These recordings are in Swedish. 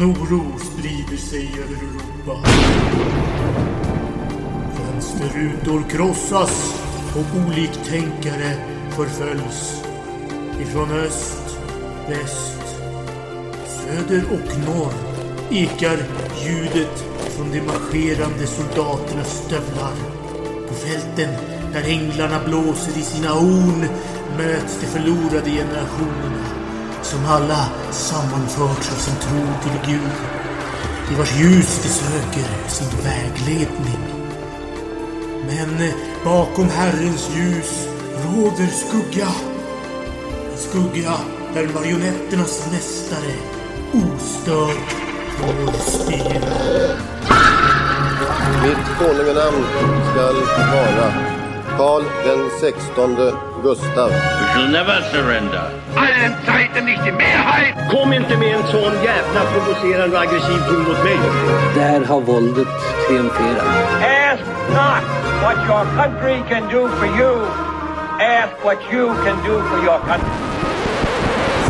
En oro sprider sig över Europa. Fönsterrutor krossas och oliktänkare förföljs. Ifrån öst, väst, söder och norr ekar ljudet från de marscherande soldaternas stövlar. På fälten där änglarna blåser i sina horn möts de förlorade generationerna som alla sammanförts av sin tro till Gud. I vars ljus de söker sin vägledning. Men bakom Herrens ljus råder skugga. En skugga där marionetternas mästare ostört får styra. Mitt konunganamn skall vara Karl den sextonde Gustav. We shall never surrender. allen Zeiten nicht die Mehrheit! Kom inte med en sån jävla provocerande och aggressiv ton mot mig. Där har våldet triumferat. Ask not what your country can do for you. Ask what you can do for your country.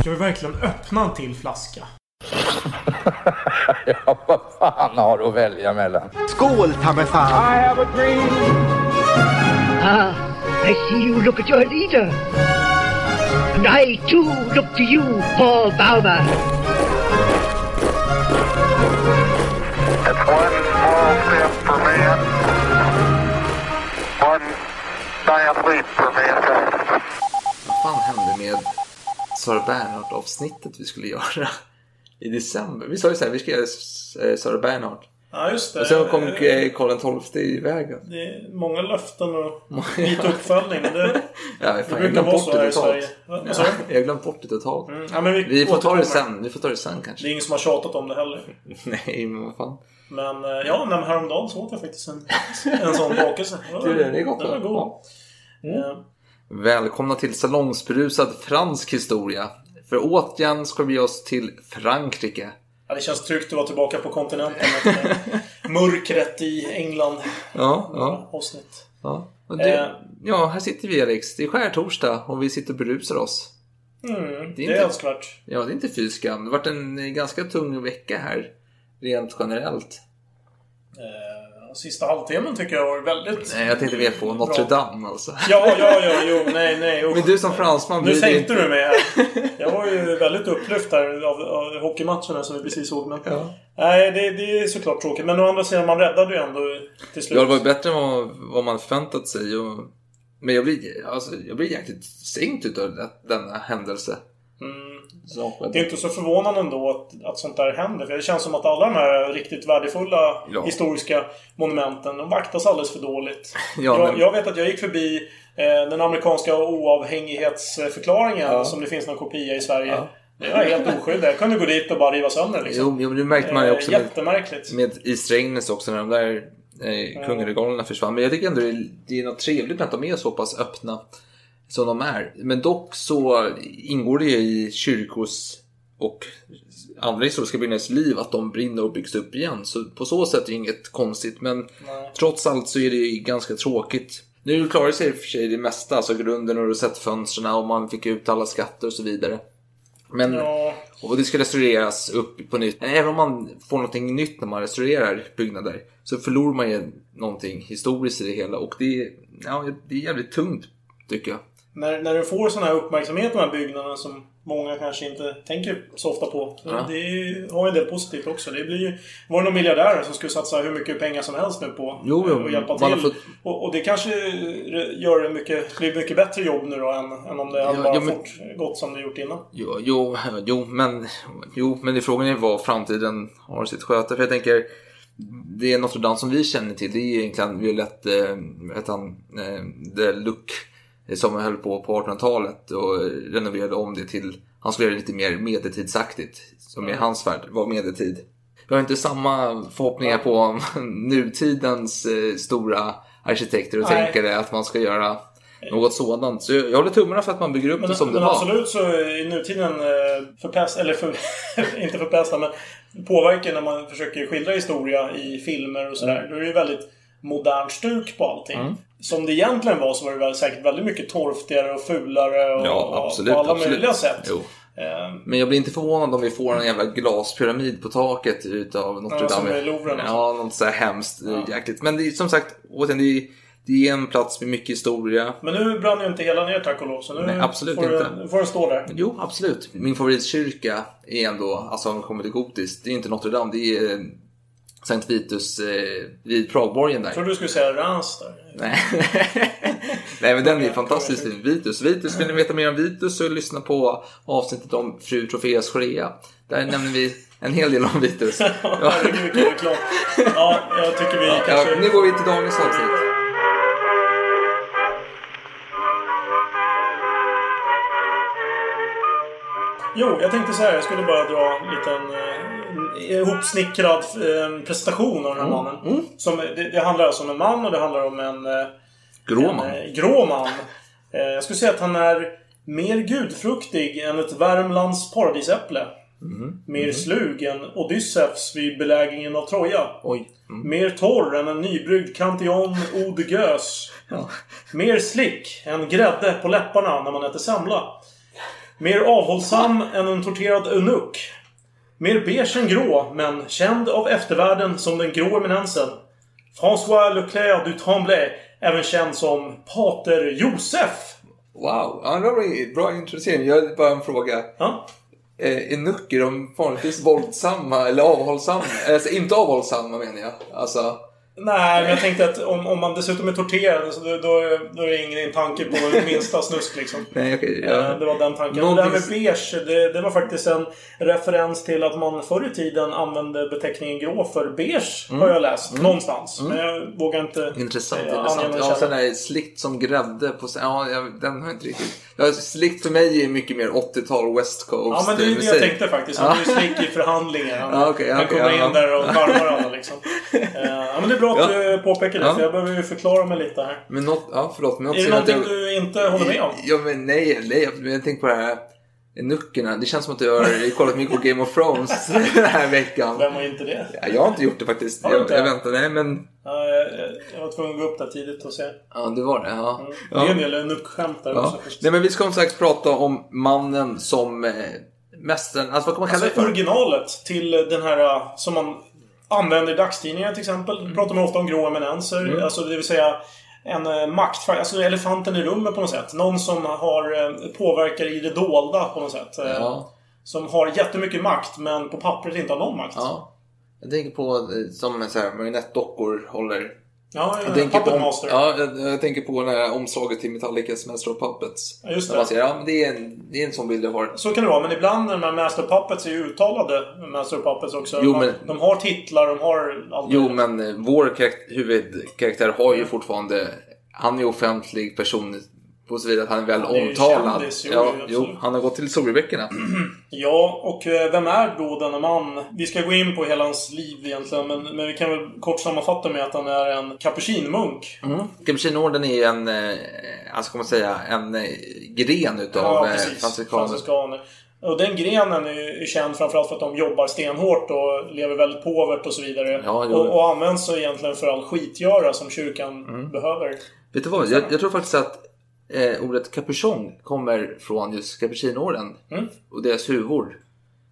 Ska vi verkligen öppna en till flaska? Ja, vad fan har du att välja mellan? Skål ta mig fan! I have a dream. Ah, I see you look at your leader. And I too look to you, Paul Bauma. It's one small step for man, one giant leap for mankind. Vad fan hände med Sara Bernhardt-avsnittet vi skulle göra i december? Vi sa ju såhär, vi ska göra Sara Bernhardt. Ja, just det. Och sen kom eh, Karl XII i vägen. Det är många löften och lite uppföljning. Det, Ja, det fan, jag brukar vara så det här i. Sverige. Ja, jag har glömt bort det totalt. Mm, ja, vi Vi får ta det sen. Vi får ta det sen Det kanske. är ingen som har tjatat om det heller. Nej, men vad fan. Men eh, ja, men häromdagen så åt jag faktiskt en, en sån bakelse. Du, det är gott, Den var va? god. Eh, Välkomna till salongsberusad fransk historia. För återigen ska vi ge oss till Frankrike. Ja, det känns tryggt att vara tillbaka på kontinenten efter mörkret i England. Ja, ja. Avsnitt. Ja, det, Eh. ja här sitter vi Alex. Det är skärtorsdag och vi sitter och berusar oss. Mm, Det är det inte- är önskvärt. Ja, det är inte fy skam. Det har varit en ganska tung vecka här. Rent generellt. Eh, sista halvtimmen tycker jag var väldigt... Nej, jag tänkte mer på Notre Dame alltså. Ja, ja, ja, jo, nej, nej. usch. Men du som fransman Nu sänkte inte. du mig här. Jag var ju väldigt upplyft här av, av hockeymatcherna som vi precis såg. Men, Ja. Nej, det, det är såklart tråkigt. Men å andra sidan, man räddade ju ändå till slut. Ja, det var ju bättre än vad, vad man förväntat sig. Och, men jag blir, alltså, jag blir jäkligt sänkt utav denna händelse. Mm. Det är inte så förvånande ändå att, att sånt där händer. För det känns som att alla de här riktigt värdefulla Ja. historiska monumenten, de vaktas alldeles för dåligt. Ja, jag, men- jag vet att jag gick förbi eh, den amerikanska oavhängighetsförklaringen Ja. som det finns någon kopia i Sverige. Ja. Jag är helt oskyldig. Jag kunde gå dit och bara riva sönder liksom. Jo, jo, men det märkte man ju Eh, också med, Jättemärkligt. med i Strängnäs också när de där eh, kungaregalerna försvann. Men jag tycker ändå det är, det är något trevligt med att de är så pass öppna som de är. Men dock så ingår det ju i kyrkors och andra historiska byggnaders liv att de brinner och byggs upp igen. Så på så sätt är det inget konstigt. Men trots allt så är det ganska tråkigt. Nu klarar sig i och för sig det mesta, alltså grunden och fönstren och man fick ut alla skatter och så vidare. Men, Ja. och det ska restaureras upp på nytt. Även om man får någonting nytt när man restaurerar byggnader så förlorar man ju någonting historiskt i det hela. Och det är, ja, det är jävligt tungt tycker jag. När, när du får sån här uppmärksamhet, de här byggnaderna som många kanske inte tänker så ofta på. Så Ja. Det har ju en del positivt också. Det blir ju... Var det någon miljardär som skulle satsa hur mycket pengar som helst nu på Jo, jo, att hjälpa till? fått- Och, och det kanske gör det mycket, blir mycket bättre jobb nu då än, än om det hade Ja, bara ja, men- fortgått som det gjort innan. Jo, jo, jo, men, jo, men det frågan är vad framtiden har sitt sköte. För jag tänker, det Notre Dame som vi känner till, det är egentligen Violette, eh, han, eh, de Luc, som höll på på 1800-talet och renoverade om det till, han skulle göra det lite mer medeltidsaktigt, som i hans värld var medeltid. Jag har inte samma förhoppningar på nutidens eh, stora arkitekter och Nej. tänkare att man ska göra något sådant. Så jag håller tummarna för att man bygger upp Men, det som men det var. absolut så i nutiden eh, förpest, eller för, inte förpesta, men påverkar när man försöker skildra historia i filmer och sådär. Då är det väldigt modern stuk på allting. Mm. Som det egentligen var så var det väl säkert väldigt mycket torftigare och fulare och, Ja, absolut, på alla absolut. möjliga sätt. Jo. Eh, Men jag blir inte förvånad om vi får en jävla glaspyramid på taket utav Notre Ja, som Dame. i Louvren. Ja, något så här hemskt. det är Jäkligt. Men det är som sagt, återigen, det är, det är en plats med mycket historia. Men nu brann ju inte hela ner tack och lov. Så nu Nej, absolut får, inte. Nu får den stå där. Jo, absolut. Min favoritkyrka är ändå, alltså om det kommer till gotiskt, det är inte Notre Dame, det är eh, Sankt Vitus eh, vid Pragborgen där. Jag trodde du skulle säga Reims där. Nej. Nej men den är fantastisk fin. Vitus. Vitus, vill ni veta mer om Vitus så lyssna på avsnittet om fru Trofeas Chorea. Där nämner vi en hel del om Vitus. Ja. Ja, jag tycker vi Ja, kanske... nu går vi till dagens avsnitt. Jo, jag tänkte så här. Jag skulle bara dra en liten eh, ihopsnickrad eh, presentation av den här mannen. Som, det, det handlar alltså om en man och det handlar om en... Eh, Grå en, man. eh, grå man. Eh, jag skulle säga att han är mer gudfruktig än ett Värmlands paradisäpple. Mer slug än Odysseus vid belägringen av Troja. Oj. Mm. Mer torr än en nybryggd Eau de Gueuse. Mer slick än grädde på läpparna när man äter semla. Mer avhållsam än en torterad eunuck. Mer beige än grå, men känd av eftervärlden som den grå eminensen. François Leclerc du Tremblay, även känd som Pater Josef. Wow, ja, det var bra introducering. Jag har bara en fråga. Ja? Eh, de vanligtvis våldsamma eller avhållsamma? Alltså inte avhållsamma menar jag. Alltså, Nej, men jag tänkte att om, om man dessutom är torterad så då, då, är- då är det ingen tanke på minsta snusk liksom. nej okej. Eh, ja. Det var den tanken. Någonting- Det här med beige, det, det var faktiskt en referens till att man förr i tiden använde beteckningen grå för beige, har jag läst. Någonstans. Men jag vågar inte Mm. Intressant, eh, intressant. någon Ja, sen är det slikt som grädde på... Ja, jag, den har jag inte riktigt... Ja, slikt för mig är mycket mer 80-tal West Coast Ja, men det är det musik. jag tänkte faktiskt. Han är slick i förhandlingar. Han, Ja, okej, han okej, kommer ja. in där och charmar alla liksom. Eh, ja, men det är bra att du påpekar det, för jag behöver ju förklara mig lite här. Men något... Ja, förlåt. Men Är det någonting jag- du inte håller med om? Ja, men nej, nej. Men jag tänker på det här... Nuckerna. Det känns som att du har kollat mycket på Game of Thrones den här veckan. Vem har inte det? Ja, jag har inte gjort det faktiskt. Har du Jag, jag väntar, nej men... Ja, jag, var tvungen att gå upp där tidigt och se. Ja, det var det. Ja. Det är en ja. del nuck-skämt där ja. också. Nej, men vi ska som sagt prata om mannen som... Eh, mästaren... Alltså vad kan man kalla Alltså det för? originalet till den här uh, som man använder i dagstidningar till exempel. Mm. Pratar man ofta om grå eminenser. Alltså det vill säga en uh, makt, alltså elefanten i rummet på något sätt. Någon som har uh, påverkar i det dolda på något sätt. Ja. Som har jättemycket makt men på pappret inte har någon makt. Ja. Jag tänker på eh, som så här, marionettdockor håller. Ja, Jag tänker, på, Master. ja, jag, jag tänker på det här omslaget till Metallicas Master of Puppets. Ja, just Där det. man säger, ja men det är en, det är en sån bild jag har. Så kan det vara, men ibland när de här Master Puppets är ju uttalade Master Puppets också. Jo, men- de har titlar, de har allt Jo möjligt. men eh, vår karak- huvudkaraktär har ju fortfarande, han är offentlig person på så vidare att han är väl Han är omtalad. kändis, jo, ja, jo, han har gått till historieböckerna. Ja, och eh, vem är då denna man? Vi ska gå in på hela hans liv egentligen, men, men vi kan väl kort sammanfatta med att han är en kapucinmunk. Mm. Capuchinorden är en, eh, alltså man säga, en eh, gren utav Ja, precis. franciskaner. Franciskaner. Och den grenen är, känd framförallt för att de jobbar stenhårt och lever väldigt påvert och så vidare. Ja, och, och används så egentligen för all skitgöra som kyrkan Mm. behöver. Vet du vad? Jag, jag tror faktiskt att eh, ordet capuchon kommer från just capuchinorden. Mm. Och deras huvor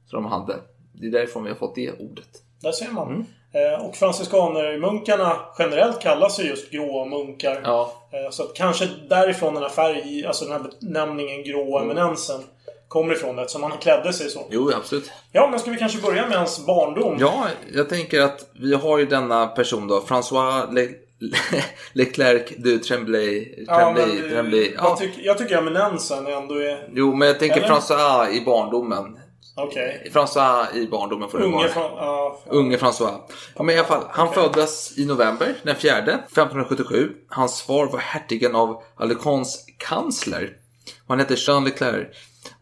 som de hade. Det är därifrån vi har fått det ordet. Där ser man. Mm. Eh, och franciskanermunkarna generellt kallas ju just grå munkar. Ja. Eh, så att kanske därifrån den här färg, alltså den här benämningen grå eminensen kommer ifrån eftersom han klädde sig så. Jo, absolut. Ja, men ska vi kanske börja med hans barndom? Ja, jag tänker att vi har ju denna person då. François Le, Leclerc du Tremblay. Ja, Tremblay, eh, Tremblay. Ja. tycker- jag tycker eminensen ändå är... Jo, men jag tänker Eller? François i barndomen. Okej. François i barndomen får det Unge från... Ja, Unge François. Ja, men i alla fall, han föddes i november, den 4, 1577. Hans far var hertigen av Alicants kansler. Han hette Jean Leclerc.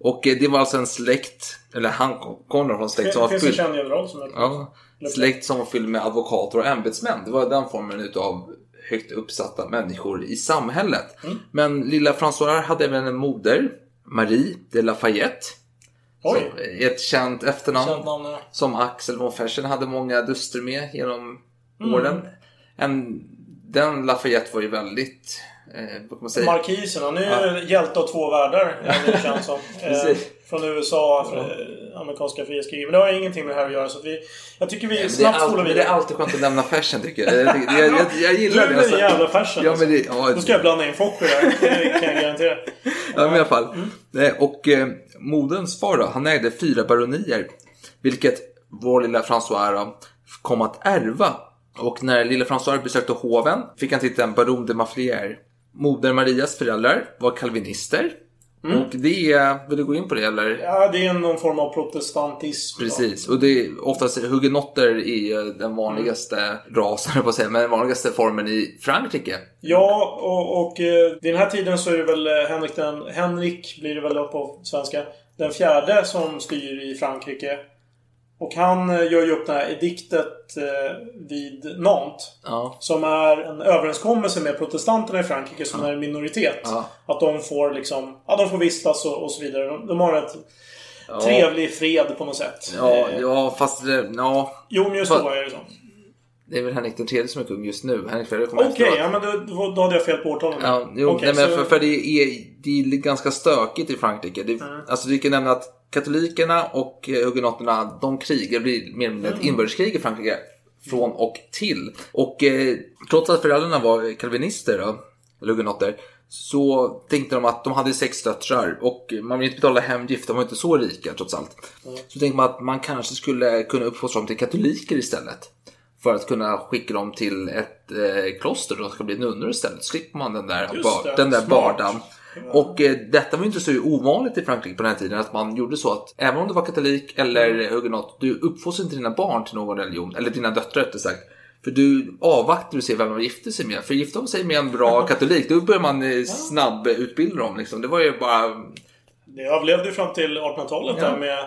Och eh, det var alltså en släkt, eller han kommer från släkt som det finns en känd general som heter... Ja, släkt som var fylld med advokater och ämbetsmän. Det var den formen utav högt uppsatta människor i samhället. Mm. Men lilla François hade även en moder, Marie de Lafayette. Oj! Ett känt efternamn. Känt namn, ja. Som Axel von Fersen hade många duster med genom Mm. åren. En den Lafayette var ju väldigt, eh, vad kan man säga? Markisen, han är ju hjälte av två världar. är Det känns som. Precis. Från USA, från eh, amerikanska frihetskriget. Men det har ingenting med det här att göra. Så att vi, jag tycker vi är, snabbt spolar men det är vidare. alltid skönt att nämna fashion tycker jag. Jag, jag, jag, jag, gillar Du det. är en jävla fashion. Ja, men det, ja, Då ska jag blanda in Fokker där. Det kan jag garantera. Ja, men i alla fall. Eh, Och eh, moderns far då, han ägde fyra baronier. Vilket vår lilla François kom att ärva. Och när lilla François besökte hoven fick han titeln Baron de Mafflier. Moder Marias föräldrar var kalvinister. Och det är, vill du gå in på det eller? Ja, det är någon form av protestantism. då. Precis, och det är oftast hugenotter i eh, den vanligaste rasen, höll jag på att säga, men den vanligaste formen i Frankrike. Ja, och, och eh, vid den här tiden så är det väl eh, Henrik den... Henrik blir det väl då på svenska. Den fjärde som styr i Frankrike. Och han eh, gör ju upp det här ediktet eh, vid Nantes. Ja. Som är en överenskommelse med protestanterna i Frankrike som är en minoritet. Ja. Att de får liksom... Ja, de får vistas och, och så vidare. De, de har ett trevlig fred på något sätt. Ja, Eh, ja fast det- ja, Jo, men just så är det så. Det är väl Henrik den tredje som är kung just nu. Henrik fjärde kommer Okej, efteråt. ja men då, då, hade jag fel på årtalen. Ja, jo, Okej, nej, men så- för, för det, är, det är ganska stökigt i Frankrike. Det, Alltså vi kan nämna att katolikerna och eh, hugenotterna, de krigar, blir mer eller mindre ett inbördeskrig i Frankrike. Från och till. Och eh, trots att föräldrarna var kalvinister, då, eller hugenotter, så tänkte de att de hade sex döttrar och man vill inte betala hemgift, de var inte så rika trots allt. Så tänkte man att man kanske skulle kunna uppfostra dem till katoliker istället. För att kunna skicka dem till ett eh, kloster och de ska bli nunnor istället. Så slipper man den där, bar- den där smart. bardan. Och eh, detta var ju inte så ovanligt i Frankrike på den här tiden att man gjorde så att även om du var katolik eller Mm. hugenot, du uppfostrade inte dina barn till någon religion, eller dina döttrar rättare sagt. För du avvaktar och ser vem de gifter sig med. För gifter de sig med en bra katolik, då börjar man eh, snabb utbilda dem. Liksom. Det var ju bara... Det överlevde ju fram till 1800-talet Ja. där med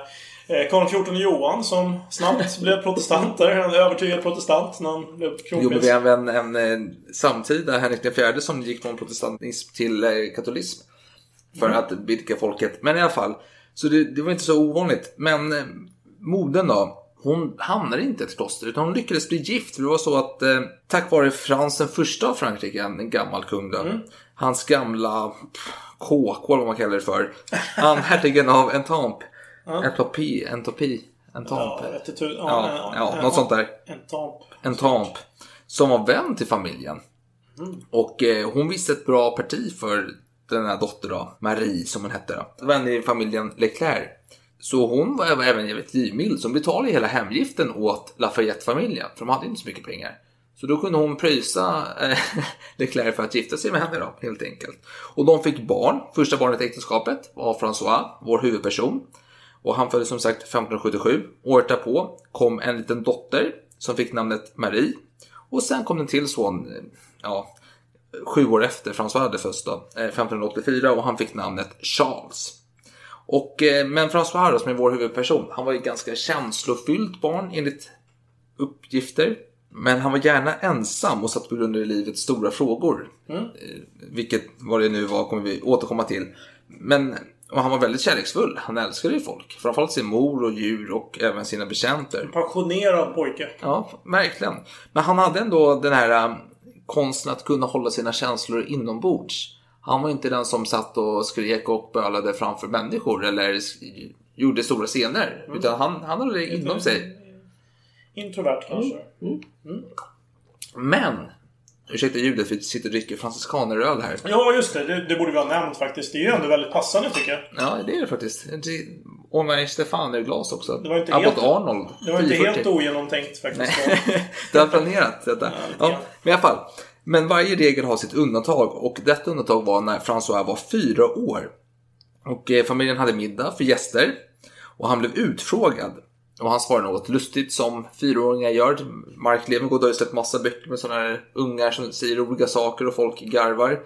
Karl XIV Johan som snabbt blev protestanter. En övertygad protestant när han blev kronprins. vi har även en, en samtida Henrik IV som gick från protestantism till eh, katolism. För att blidka folket. Men i alla fall, så det, det var inte så ovanligt. Men eh, modern då, hon hamnade inte i ett kloster utan hon lyckades bli gift. För det var så att eh, tack vare Frans den första av Frankrike, en, gammal kung då. Hans gamla pff, KK, eller vad man kallar det för. Han hertigen av Entamp. Entopi, entopi, entamp. Ja, hur- Ja, ja, ja, ja, något sånt där En tamp. en tamp som var vän till familjen. Och eh, hon visste ett bra parti för den här dottern då, Marie som hon hette då. Vän i familjen Leclerc. Så hon var även- jävligt givmild som betalade hela hemgiften åt Lafayette-familjen. För de hade inte så mycket pengar. Så då kunde hon pröjsa eh, Leclerc för att gifta sig med henne då, helt enkelt. Och de fick barn. Första barnet i äktenskapet var François, vår huvudperson. Och han föddes som sagt 1577. Året därpå kom en liten dotter som fick namnet Marie. Och sen kom en till son, eh, ja, sju år efter François hade fötts då, eh, 1584 och han fick namnet Charles. Och, eh, men François då, som är vår huvudperson, han var ju ganska känslofyllt barn enligt uppgifter. Men han var gärna ensam och satt på grund av livets stora frågor. Eh, Vilket, vad det nu var, kommer vi återkomma till. Men och han var väldigt kärleksfull. Han älskade ju folk. Framförallt sin mor och djur och även sina betjänter. Passionerad pojke. Ja, verkligen. Men han hade ändå den här um, konsten att kunna hålla sina känslor inombords. Han var inte den som satt och skrek och bölade framför människor eller gjorde stora scener. Utan han, han hade det inom sig. Introvert kanske. Men, ursäkta ljudet, vi sitter och dricker franciskaneröl här. Ja, just det. det. Det borde vi ha nämnt faktiskt. Det är ju ändå väldigt passande tycker jag. Ja, det är det faktiskt. Ånberg Stefaner-glas också. Det var inte Abbot helt- Arnold. Det var inte 1040. helt ogenomtänkt faktiskt. Nej, du har planerat detta. Ja, men i alla fall. Men varje regel har sitt undantag och detta undantag var när François var fyra år. Och eh, familjen hade middag för gäster och han blev utfrågad. Och han svarade något lustigt som fyraåringar gör. Mark Levengood har ju släppt massa böcker med sådana här ungar som säger roliga saker och folk garvar.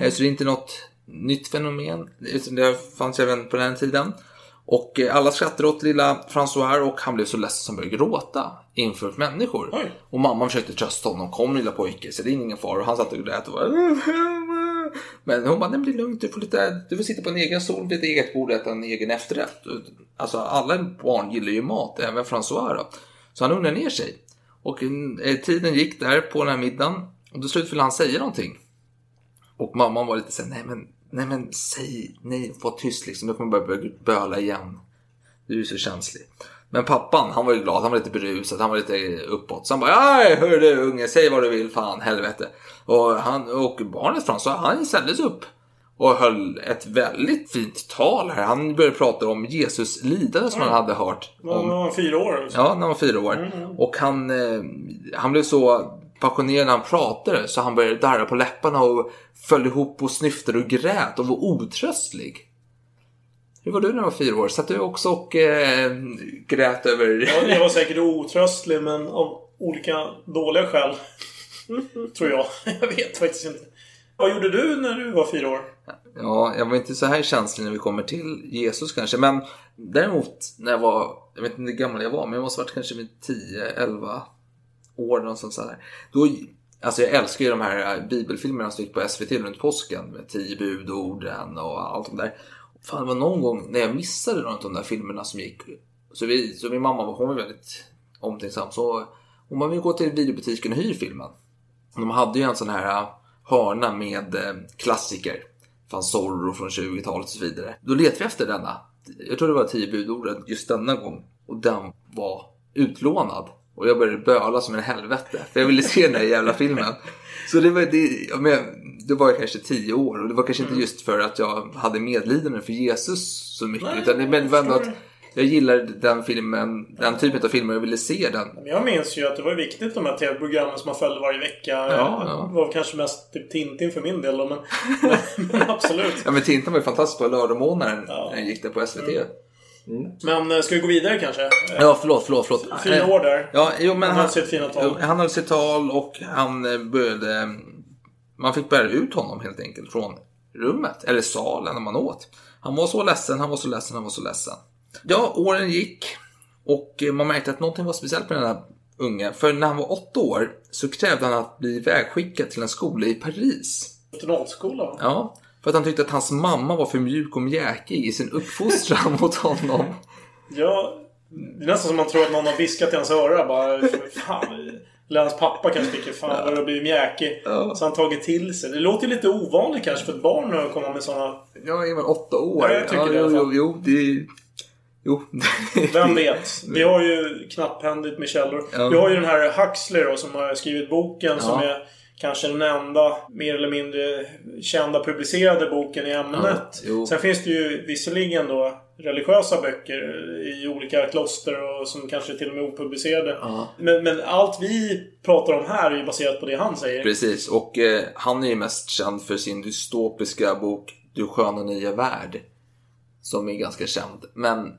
Eh, Så det är inte något nytt fenomen. Det fanns även på den tiden. Och eh, alla skrattade åt lilla François och han blev så ledsen som började gråta inför människor. Oj. Och mamman försökte trösta honom. Kom lilla pojke, så det är ingen fara. Och han satt och grät och var... Men hon bara, nej men det är lugnt. Du får, lite, du får sitta på en egen sol vid ett eget bord och äta en egen efterrätt. Alltså alla barn gillar ju mat, även François då. Så han ugnade ner sig. Och eh, tiden gick där på den här middagen. Och till slut ville han säga någonting. Och mamman var lite såhär, nej men, nej men säg, nej, var tyst liksom. Du kommer bara börja böla igen. Du är så känslig. Men pappan, han var ju glad, han var lite berusad, han var lite uppåt. Så han bara, nej hör du unge, säg vad du vill, fan helvete. Och, han, och barnet Frans, han ställdes upp och höll ett väldigt fint tal här. Han började prata om Jesus lidande som han hade hört. När Om, han var fyra år. alltså. Ja, när han var fyra år. Och han, eh, han blev så passionerad när han pratade så han började darra på läpparna och föll ihop och snyftade och grät och var otröstlig. Hur var du när du var fyra år? Satt du också och eh, grät över... Ja, jag var säkert otröstlig men av olika dåliga skäl. Tror jag. Jag vet faktiskt inte. Vad gjorde du när du var fyra år? Ja, jag var inte så här känslig när vi kommer till Jesus kanske. Men däremot när jag var, jag vet inte hur gammal jag var, men jag måste ha varit kanske vid 10, 11 år. Någonstans där. Då, alltså jag älskar ju de här bibelfilmerna som gick på SVT runt påsken. Med tio budorden och allt det där. Fan, det var någon gång när jag missade någon av de där filmerna som gick. Så, vi, så min mamma hon var väldigt omtänksam. Så hon bara, vi går till videobutiken och hyr filmen. De hade ju en sån här äh, hörna med äh, klassiker. Fanns Zorro från 20-talet och så vidare. Då letade vi efter denna. Jag tror det var 10 budorden just denna gång. Och den var utlånad. Och jag började böla som en helvete. För jag ville se den där jävla filmen. Så det var, det, jag men, det var jag kanske 10 år. Och det var kanske inte just för att jag hade medlidande för Jesus så mycket. Nej, utan det men det var ändå att jag gillade den filmen, den typen av filmer. Jag ville se den. Jag minns ju att det var viktigt de här tv-programmen som man följde varje vecka. ja. Det var kanske mest typ Tintin för min del då, men, men, men absolut. Ja men Tintin var ju fantastisk på lördagmorgonen Ja. när den gick där på SVT. Men eh, ska vi gå vidare kanske? Ja, förlåt, förlåt, förlåt. Fyra Eh, år där. Ja, jo, men Han han, hade sitt fina tal. han hade sitt tal och han eh, började... Man fick bära ut honom helt enkelt från rummet, eller salen när man åt. Han var så ledsen, han var så ledsen, han var så ledsen. Ja, åren gick och man märkte att någonting var speciellt med den här unge. För när han var åtta år så krävde han att bli vägskickad till en skola i Paris. Internatskola? Ja, för att han tyckte att hans mamma var för mjuk och mjäkig i sin uppfostran mot honom. Ja, det är nästan som man tror att någon har viskat i hans öra bara. Fan. Eller hans pappa kanske tycker fan vad du blivit mjäkig. Ja. Så han tagit till sig. Det låter ju lite ovanligt kanske för ett barn att komma med sådana. Jag är väl åtta år. Ja, jag tycker det i jo, jo, jo, det... Jo. Vem vet? Vi har ju knapphändigt med källor. Ja. Vi har ju den här Huxley då som har skrivit boken som Ja. är kanske den enda mer eller mindre kända publicerade boken i ämnet. Ja. Sen finns det ju visserligen då religiösa böcker i olika kloster och som kanske till och med är opublicerade. Ja. Men, men allt vi pratar om här är ju baserat på det han säger. Precis, och eh, han är ju mest känd för sin dystopiska bok Du sköna nya värld. Som är ganska känd. Men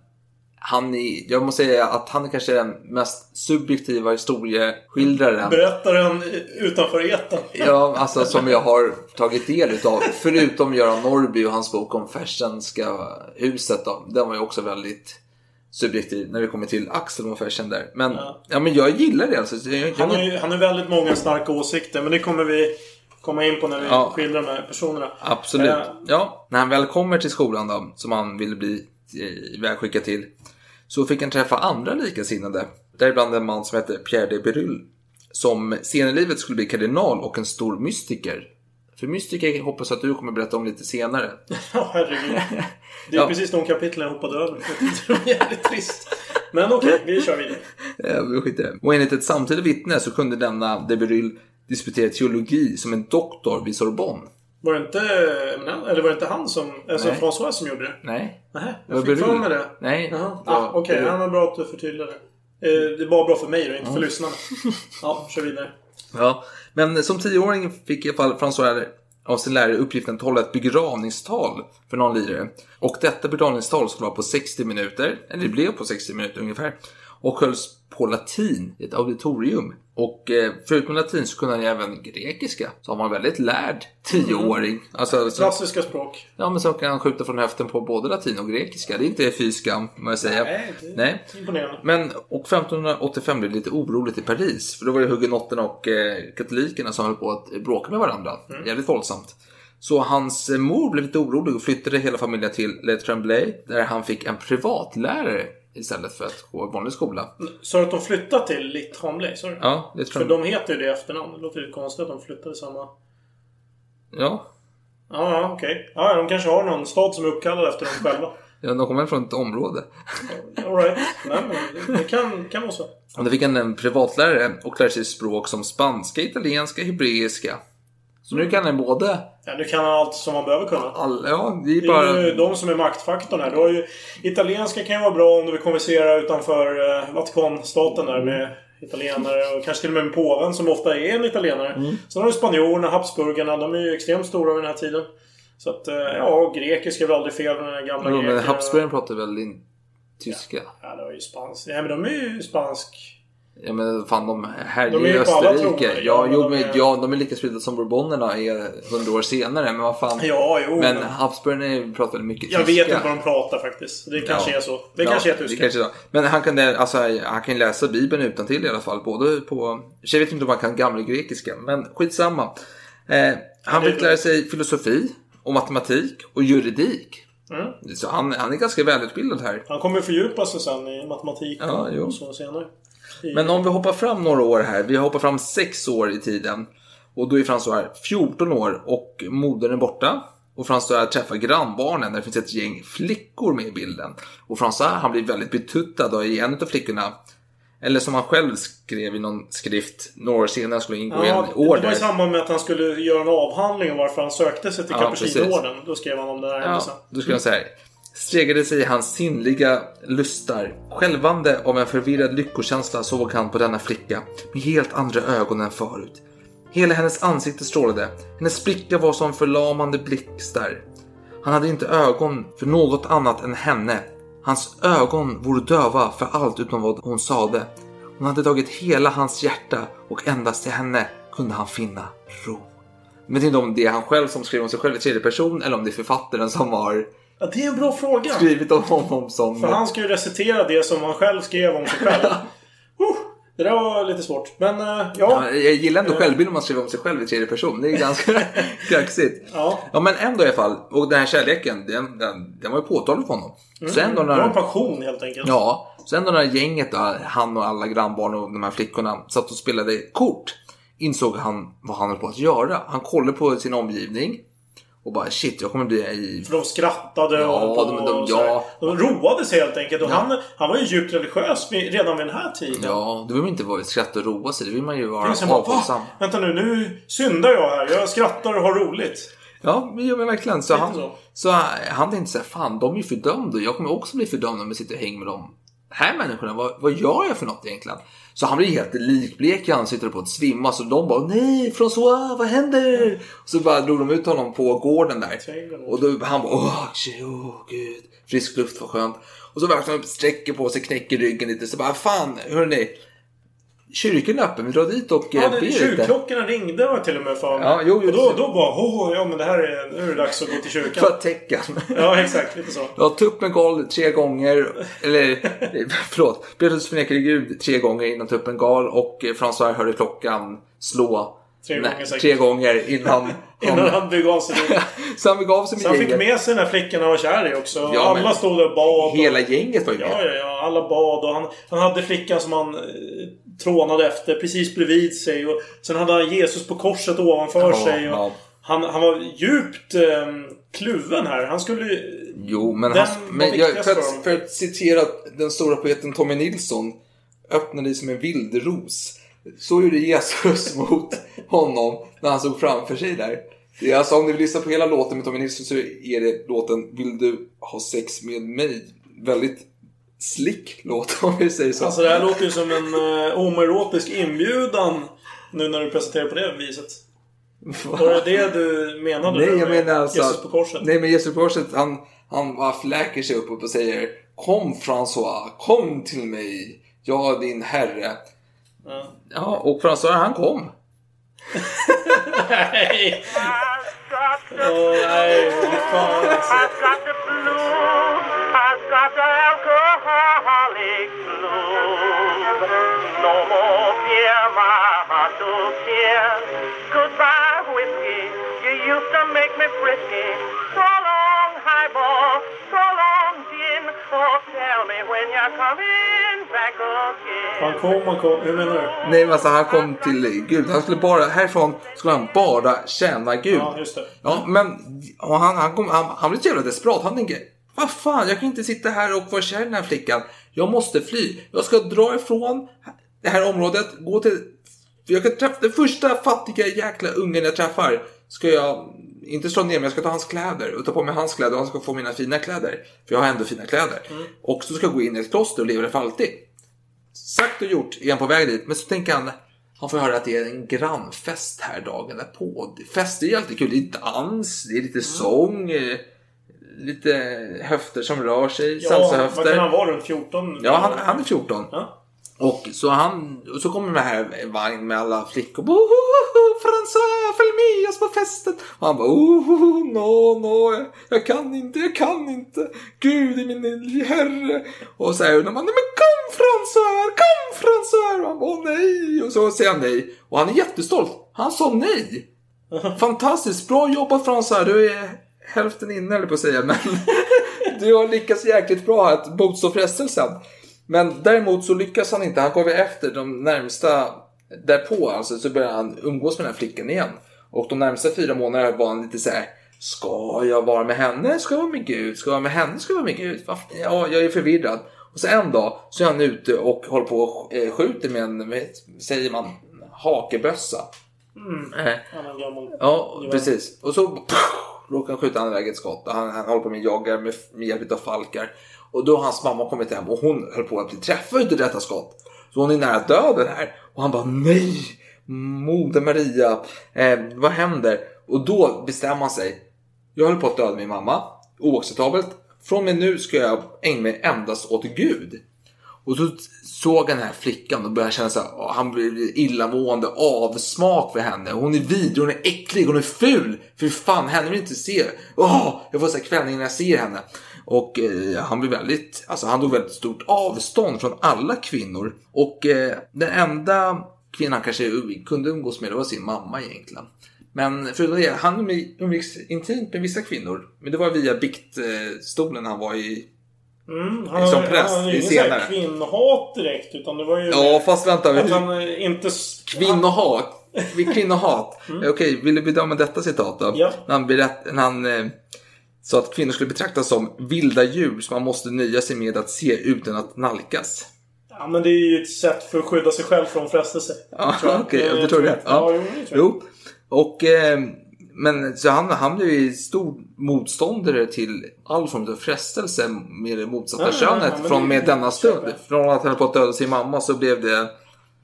han är, jag måste säga att han är kanske den mest subjektiva historieskildraren. Berättaren utanför etern. Ja, alltså som jag har tagit del utav. Förutom Göran Norrby och hans bok om Fersenska huset. Då. Den var ju också väldigt subjektiv när vi kommer till Axel och Fersen där. Men, ja. Ja. men jag gillar det alltså. Jag, jag, Han har ju han har väldigt många starka åsikter, men det kommer vi komma in på när vi Ja. skildrar de här personerna. Absolut. Eh, Ja, när han väl kommer till skolan då, som han ville bli eh, ivägskickad till, så fick han träffa andra likasinnade. Däribland en man som hette Pierre de Beryl, som senare i livet skulle bli kardinal och en stor mystiker. För mystiker hoppas att du kommer berätta om lite senare. Ja, herregud. Det är Ja. precis de kapitlen jag hoppade över. Det var jävligt trist. Men okej, vi kör vidare. Eh, vi skiter i det. Och enligt ett samtida vittne så kunde denna de Beryl disputera teologi som en doktor vid Sorbonne. Var det inte, eller var det inte han som, alltså Nej. François som gjorde det? Nej. Nej, Vad jag fick för mig det. Nej. Jaha. Ah, Okej, Beryl. ja, men bra att du förtydligade. Eh, det var bra för mig och inte för lyssnarna. Ja, kör vidare. Ja, men som tioåring fick i alla fall François av sin lärare uppgiften att hålla ett begravningstal för någon lirare. Och detta begravningstal skulle vara på 60 minuter, eller det blev på 60 minuter ungefär. Och hölls på latin i ett auditorium. Och eh, förutom latin så kunde han ju även grekiska. Så han var en väldigt lärd tioåring. Alltså, så, Klassiska språk. ja, men så kan han skjuta från höften på både latin och grekiska. Det är inte fy skam, må jag säga. Nej, Nej. imponerande. Men och 1585 blev det lite oroligt i Paris. För då var det hugenotterna och eh, katolikerna som höll på att bråka med varandra. Jävligt våldsamt. Så hans eh, mor blev lite orolig och flyttade hela familjen till Le Tremblay. Där han fick en privatlärare istället för att gå i vanlig skola. Så att de flyttat till Litt Hamley? sa du? Ja, det tror För jag. de heter ju det i efternamn. Det låter ju konstigt att de flyttade samma... Ja. Ja, ja okej. Ja, de kanske har någon stad som är uppkallad efter dem själva. ja, de kommer från ett område. Alright. Nej, men det- det kan, kan vara så. Och då fick han en privatlärare och lärde sig språk som spanska, italienska, hebreiska. Så nu kan han både... Ja, nu kan han allt som man behöver kunna. All, ja, det är Det bara... är ju de som är maktfaktorn här. Du har ju, italienska kan ju vara bra om du vill konversera utanför eh, Vatikanstaten där med italienare och kanske till och med med påven som ofta är en italienare. Mm. Sen har du spanjorerna, habsburgarna. De är ju extremt stora vid den här tiden. Så att, eh, ja, grekiska är väl aldrig fel med den gamla men grekerna. Habsburgarna pratar väl in tyska? Ja, det var ju spansk. Ja, men de är ju spansk. Ja men fan de här De är är ju Österrike. Ja, ja, jo, de är- ja, de är lika spridda som bourbonerna är hundra år senare. Men vad fan. Ja, jo. men men- Habsburgarna pratar väldigt mycket Jag tyska. vet inte vad de pratar faktiskt. Det kanske Ja. är så. Det Ja, kanske är tyska. kanske är så. Men han kan, alltså, han kan läsa Bibeln utan till i alla fall. Både på... Jag vet inte om han kan gammelgrekiska. Men skitsamma. Eh, han fick lära sig filosofi och matematik och juridik. Mm. Så han, han är ganska välutbildad här. Han kommer fördjupa sig sen i matematik Ja, och så senare. Men om vi hoppar fram några år här. Vi hoppar fram sex år i tiden. Och då är François här 14 år och modern är borta. Och François träffar grannbarnen där det finns ett gäng flickor med i bilden. Och François han blir väldigt betuttad av en av flickorna. Eller som han själv skrev i någon skrift några år senare skulle ingå i en Ja, det order. var i samband med att han skulle göra en avhandling om varför han sökte sig till Ja, Capuchinorden. Då skrev han om den här Ja, händelsen. då ska jag säga här stegade sig hans sinnliga lustar. Skälvande av en förvirrad lyckokänsla såg han på denna flicka med helt andra ögon än förut. Hela hennes ansikte strålade. Hennes blickar var som förlamande blixtar. Han hade inte ögon för något annat än henne. Hans ögon vore döva för allt utom vad hon sade. Hon hade tagit hela hans hjärta och endast i henne kunde han finna ro. Jag vet inte om det är han själv som skriver om sig själv i tredje person eller om det är författaren som har Ja, det är en bra fråga. skrivit om honom som... För han ska ju recitera det som han själv skrev om sig själv. uh, det där var lite svårt. Men eh, ja. Ja, jag gillar ändå självbild om man skriver om sig själv i tredje person. Det är ganska kaxigt. Ja. Ja men ändå i alla fall. Och den här kärleken, den, den, den var ju påtaglig för honom. Så ändå Det var en när... passion helt enkelt. Ja, så ändå när gänget då, han och alla grannbarn och de här flickorna satt och spelade kort. Insåg han vad han höll på att göra. Han kollade på sin omgivning. Och bara shit, jag kommer bli i... För de skrattade Ja, och de- de- och ja. de roade sig helt enkelt. Och Ja. han, han var ju djupt religiös redan vid den här tiden. Ja, då vill man inte vara skratta och roa sig. Det vill man ju vara avhållsam. "Va? Vänta nu, nu syndar jag här. Jag skrattar och har roligt. Ja, men, ja, men verkligen. Så han, så. så. han tänkte så här, fan de är ju fördömda. Jag kommer också bli fördömd om jag sitter och hänger med de här människorna. Vad, vad gör jag för något egentligen? Så han blir helt likblek i ansiktet på att svimma. Så de bara, nej François, vad händer? Så bara drog de ut honom på gården där. Och då han bara, åh, åh gud. Frisk luft var skönt. Och så verkligen sträcker på sig, knäcker ryggen lite. Så bara, fan, hörni. Kyrkan är öppen, vi drar dit och Ja, eh, det, ber kyrkklockorna ringde var till och med för mig. Ja, jo, och då, då bara, åh, ja men det här är, nu är det dags att gå till kyrkan. För tecken. Ja, exakt. Lite så. Ja, tuppen gal tre gånger. Eller, förlåt. Petrus förnekade Gud tre gånger innan tuppen gal och eh, François hörde klockan slå. Tre Nej, gånger tre gånger innan Innan han begav sig. Så han begav sig Så han med fick med sig den här flickan han var kär i också. Ja, alla men- stod där och bad. och- Hela gänget var ju med. Ja, ja, ja. Alla bad och han, han hade flickan som han eh, trånade efter precis bredvid sig. Och sen hade han Jesus på korset ovanför Ja, sig. Och ja. han, han var djupt eh, kluven här. Han skulle. Jo, men, han, men jag, för, att, för att citera den stora poeten Tommy Nilsson. Öppnade som en vildros. Så gjorde Jesus mot honom när han såg framför sig där. Det är alltså om ni vill lyssna på hela låten med Tommy Nilsson så är det låten Vill du ha sex med mig? Väldigt slick låt om vi säger så. Alltså det här låter ju som en uh, homoerotisk inbjudan. Nu när du presenterar på det viset. Var det det du menade? Nej, jag menar alltså... Jesus på korset? Nej, men Jesus på korset, han, han bara fläker sig upp och säger Kom François, kom till mig. Jag är din herre. Ja. Ja, och François han kom. Nej! Åh nej, fy fan alltså. The the alcoholic blues. No more beer, my heart to cheer. Goodbye, whiskey. You used to make me frisky. So long, highball. So long, gin. Oh, tell me when you're come in back again. Han kom, han kom. Hur menar du? Nej men alltså han kom till Gud. Han skulle bara, härifrån skulle han bara tjäna Gud. Ja, just det. Ja, men och han, han, kom, han, han blev så jävla desperat. Han tänker, vad fan, jag kan inte sitta här och vara kär i den här flickan. Jag måste fly. Jag ska dra ifrån det här området, gå till... Jag kan träffa den första fattiga jäkla ungen jag träffar. Ska jag inte slå ner mig, jag ska ta hans kläder och ta på mig hans kläder och han ska få mina fina kläder. För jag har ändå fina kläder. Och så ska jag gå in i ett kloster och leva där för alltid. Sagt och gjort är han på väg dit, men så tänker han han får höra att det är en grannfest här dagen därpå. Fest är alltid kul. Det är dans, det är lite sång, eh, lite höfter som rör sig, Ja, vad kan salsahöfter. han vara? Runt 14? Ja, han, han är 14. Ja. Och så, han, och så kommer den här vagn med alla flickor. François, följ med oss på festen. Och han bara, oh, no, no, jag, jag kan inte, jag kan inte. Gud är min herre. Och så och man, nej men kom François, kom François. Och han bara, åh nej. Och så säger han nej. Och han är jättestolt. Han sa nej. Fantastiskt, bra jobbat François. Du är hälften inne, eller på att säga. Men du har lyckats jäkligt bra att motstå frestelsen. Men däremot så lyckas han inte. Han väl efter de närmsta därpå. Alltså så börjar han umgås med den här flickan igen. Och de närmsta fyra månaderna var han lite så här. Ska jag vara med henne? Ska jag vara med Gud? Ska jag vara med henne? Ska jag vara med Gud? Ja, jag är förvirrad. Och så en dag så är han ute och håller på och eh, skjuter med en, säger man, hakebössa. Eh, Annan gammal. Ja, precis. Och så råkar han skjuta iväg ett skott. Han, han håller på med jagar med, med hjälp av falkar. Och då har hans mamma kommit hem och hon höll på att bli träffad utav detta skott. Så hon är nära döden här. Och han bara nej! Moder Maria, eh, vad händer? Och då bestämmer han sig. Jag håller på att döda min mamma. Oacceptabelt. Från och med nu ska jag ägna mig endast åt Gud. Och så såg han den här flickan och började känna så här, han blev illamående, avsmak för henne. Hon är vidrig, hon är äcklig, hon är ful. För fan, henne vill jag inte se. Åh, jag får så här kvällning när jag ser henne. Och eh, han blir väldigt, alltså han tog väldigt stort avstånd från alla kvinnor. Och eh, den enda kvinnan han kanske kunde umgås med, det var sin mamma egentligen. Men förutom det, han umgicks intimt med vissa kvinnor. Men det var via biktstolen han var i Mm, han, Som han- präst han, han i senare. kvinnohat direkt. Utan det var ju... Ja, fast vänta. Att han eh, inte... Kvinnohat. Vid kvinnohat. Okej, vill du bedöma detta citat då? Mm. Ja. När han, berätt, när han eh, sa att kvinnor skulle betraktas som vilda djur som man måste nöja sig med att se utan att nalkas. Ja, men det är ju ett sätt för att skydda sig själv från frestelse. Ja, okej, Eh, du tror det? Ja, Ja. jo, det tror jag. Jo. Och, eh, men så han, han blev ju stor motståndare till all form av frestelse med det motsatta Ja, ja, ja, könet men från och med denna stund. Från att han på att döda sin mamma så blev det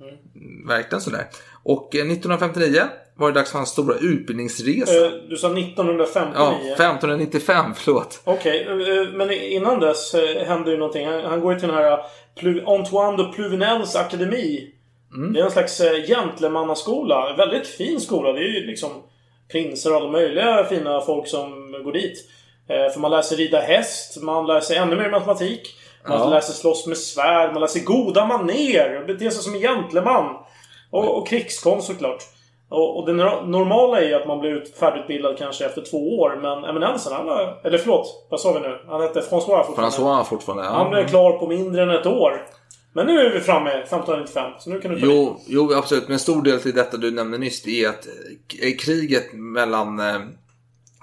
Mm. verkligen sådär. Och eh, 1959 var det dags för hans stora utbildningsresa. Eh, Du sa 1959. Ja, 1595, förlåt. Okej, eh, men innan dess eh, hände ju någonting. Han, han går ju till den här eh, Plu- Antoine de Pluvinels akademi. Mm. Det är en slags eh, gentlemannaskola. En väldigt fin skola. Det är ju liksom prinsar och alla möjliga fina folk som går dit. Eh, För man lär sig rida häst, man lär sig ännu mer matematik. Man Ja. lär sig slåss med svärd, man lär sig goda maner, bete sig som en gentleman. Och, och krigskonst såklart. Och, och det nor- normala är ju att man blir ut, färdigutbildad kanske efter två år. Men eminensen, han var... Eller förlåt, vad sa vi nu? Han hette François fortfarande. François fortfarande. Han Ja. blev klar på mindre än ett år. Men nu är vi framme 1595, så nu kan du ta. Jo, jo, absolut. Men en stor del till detta du nämnde nyss det är att eh, kriget mellan eh,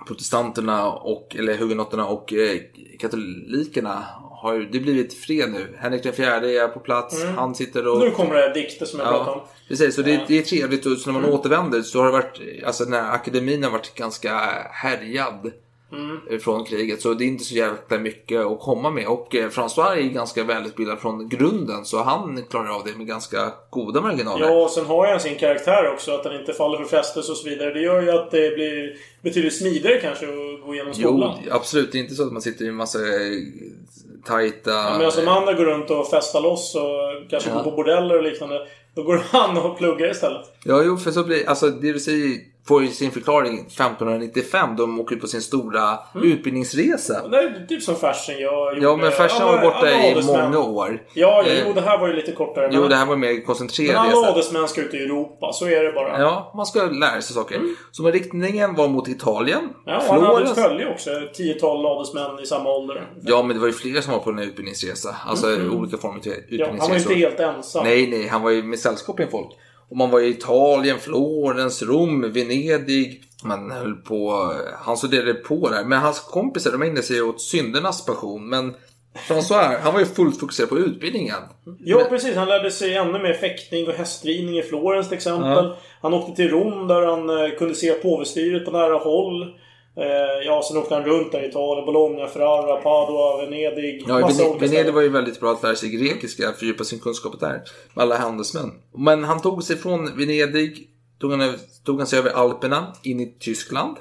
protestanterna och, eller hugenotterna och eh, katolikerna har ju, det blivit fred nu. Henrik fjärde är på plats. Han sitter och... Nu kommer det dikter som jag pratade om. Ja, precis. Så det, det är trevligt. Och så när man återvänder så har det varit, alltså den här akademin har varit ganska härjad från kriget. Så det är inte så jäkla mycket att komma med. Och eh, François är ganska välutbildad från grunden. Så han klarar av det med ganska goda marginaler. Ja, och sen har han sin karaktär också. Att han inte faller för frestelse och så vidare. Det gör ju att det blir betydligt smidigare kanske att gå igenom Jo, skolan. absolut. Det är inte så att man sitter i en massa eh, tajta... Ja, Medan de andra går runt och festar loss och kanske Ja. går på bordeller och liknande. Då går han och pluggar istället. Ja, jo, för så blir alltså det du säger får ju sin förklaring 1595 då de åker på sin stora utbildningsresa. Det är typ som Fersen jag gjorde. Ja, men Fersen var borta i många år. Ja, ja Eh, jo, det här var ju lite kortare. Jo, men- det här var mer Men koncentrerad alla adelsmän ska ut i Europa, så är det bara. Ja, man ska lära sig saker. Så men riktningen var mot Italien. Mm. Ja, och han hade ett följe också. Ett tiotal adelsmän i samma ålder. Ja, men det var ju flera som var på den här utbildningsresa. Alltså olika former av Mm. Ja, han utbildningsresor. var ju inte helt ensam. Nej, nej, han var ju med sällskap med folk. Och man var i Italien, Florens, Rom, Venedig. Man höll på, han studerade på där. Men hans kompisar, de ägnade sig åt syndernas passion. Men François, han var ju fullt fokuserad på utbildningen. Ja, precis. Han lärde sig ännu mer fäktning och hästridning i Florens till exempel. Ja. Han åkte till Rom där han eh, kunde se påvestyret på nära håll. Eh, ja, sen åkte han runt där i Italien. Bologna, Ferrara, Padua, Venedig. Ja, Venedig ställen. var ju väldigt bra att lära sig grekiska, fördjupa sin kunskap där. Med alla handelsmän. Men han tog sig från Venedig, tog han, tog han sig över Alperna in i Tyskland.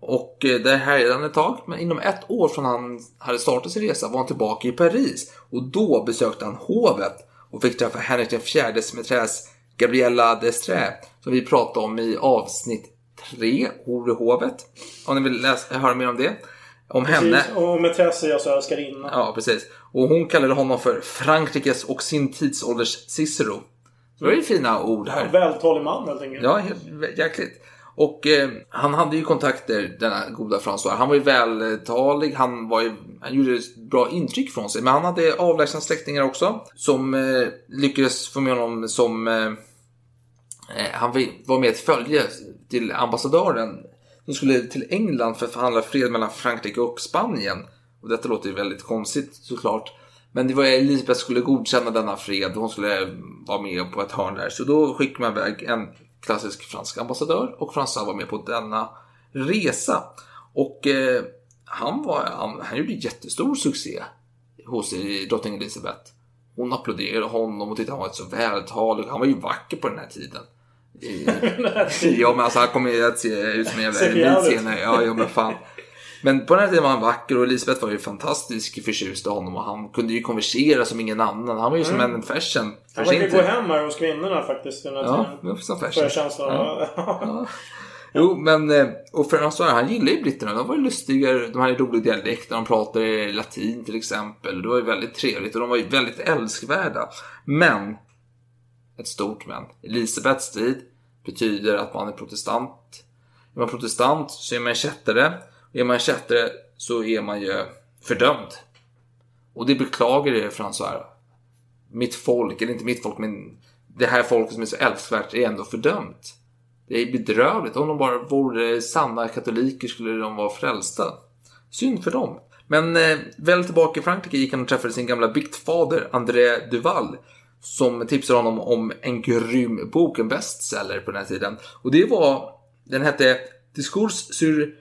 Och eh, där härjade han ett tag. Men inom ett år från han hade startat sin resa var han tillbaka i Paris. Och då besökte han hovet och fick träffa Henrik fjärdes mäträs Gabriella d'Estrée. Som vi pratade om i avsnitt 3, Hovet. Om ni vill läsa, höra mer om det. Om henne. Precis. Och Mätresse är alltså älskarinna. Ja, precis. Och hon kallade honom för Frankrikes och sin tidsålders Cicero. Det var ju fina ord här. Vältalig man helt enkelt. Ja, helt jäkligt. Och eh, han hade ju kontakter, denna goda François. Han var ju vältalig, han, var ju, han gjorde ett bra intryck från sig. Men han hade avlägsna släktingar också. Som eh, lyckades få med honom som... Eh, eh, han var med i ett följe till ambassadören. Som skulle till England för att förhandla fred mellan Frankrike och Spanien. Och detta låter ju väldigt konstigt såklart. Men det var Elisabeth skulle godkänna denna fred. Hon skulle vara med på ett hörn där. Så då skickade man iväg en klassisk fransk ambassadör. Och François var med på denna resa. Och eh, han, var, han, han gjorde jättestor succé hos eh, drottning Elisabeth. Hon applåderade honom och tyckte han var så vältalig. Han var ju vacker på den här tiden. I- ja men alltså han kommer ju att se ut som en jävla för jävligt. elitsenare. Ja, ja men fan. Men på den här tiden var han vacker och Elisabeth var ju fantastiskt förtjust i honom och han kunde ju konversera som ingen annan. Han var ju som en fashion Han verkar gå hem här hos kvinnorna faktiskt. Den här Ja, tiden. var som Får fashion. jag känslan av. Jo, men eh, och François, han gillade ju britterna. De var ju lustigare, de hade rolig dialekt, de pratade latin till exempel. Det var ju väldigt trevligt och de var ju väldigt älskvärda. Men, ett stort men, Elisabets tid betyder att man är protestant. Är man protestant så är man kättare. Och är man kättare så är man ju fördömd. Och det beklagar jag, François. Mitt folk, eller inte mitt folk, men det här folket som är så älskvärt är ändå fördömt. Det är bedrövligt. Om de bara vore sanna katoliker skulle de vara frälsta. Synd för dem. Men eh, väl tillbaka i Frankrike gick han och träffade sin gamla biktfader André Duval. Som tipsade honom om en grym bok, en bestseller på den här tiden. Och det var, den hette Discours sur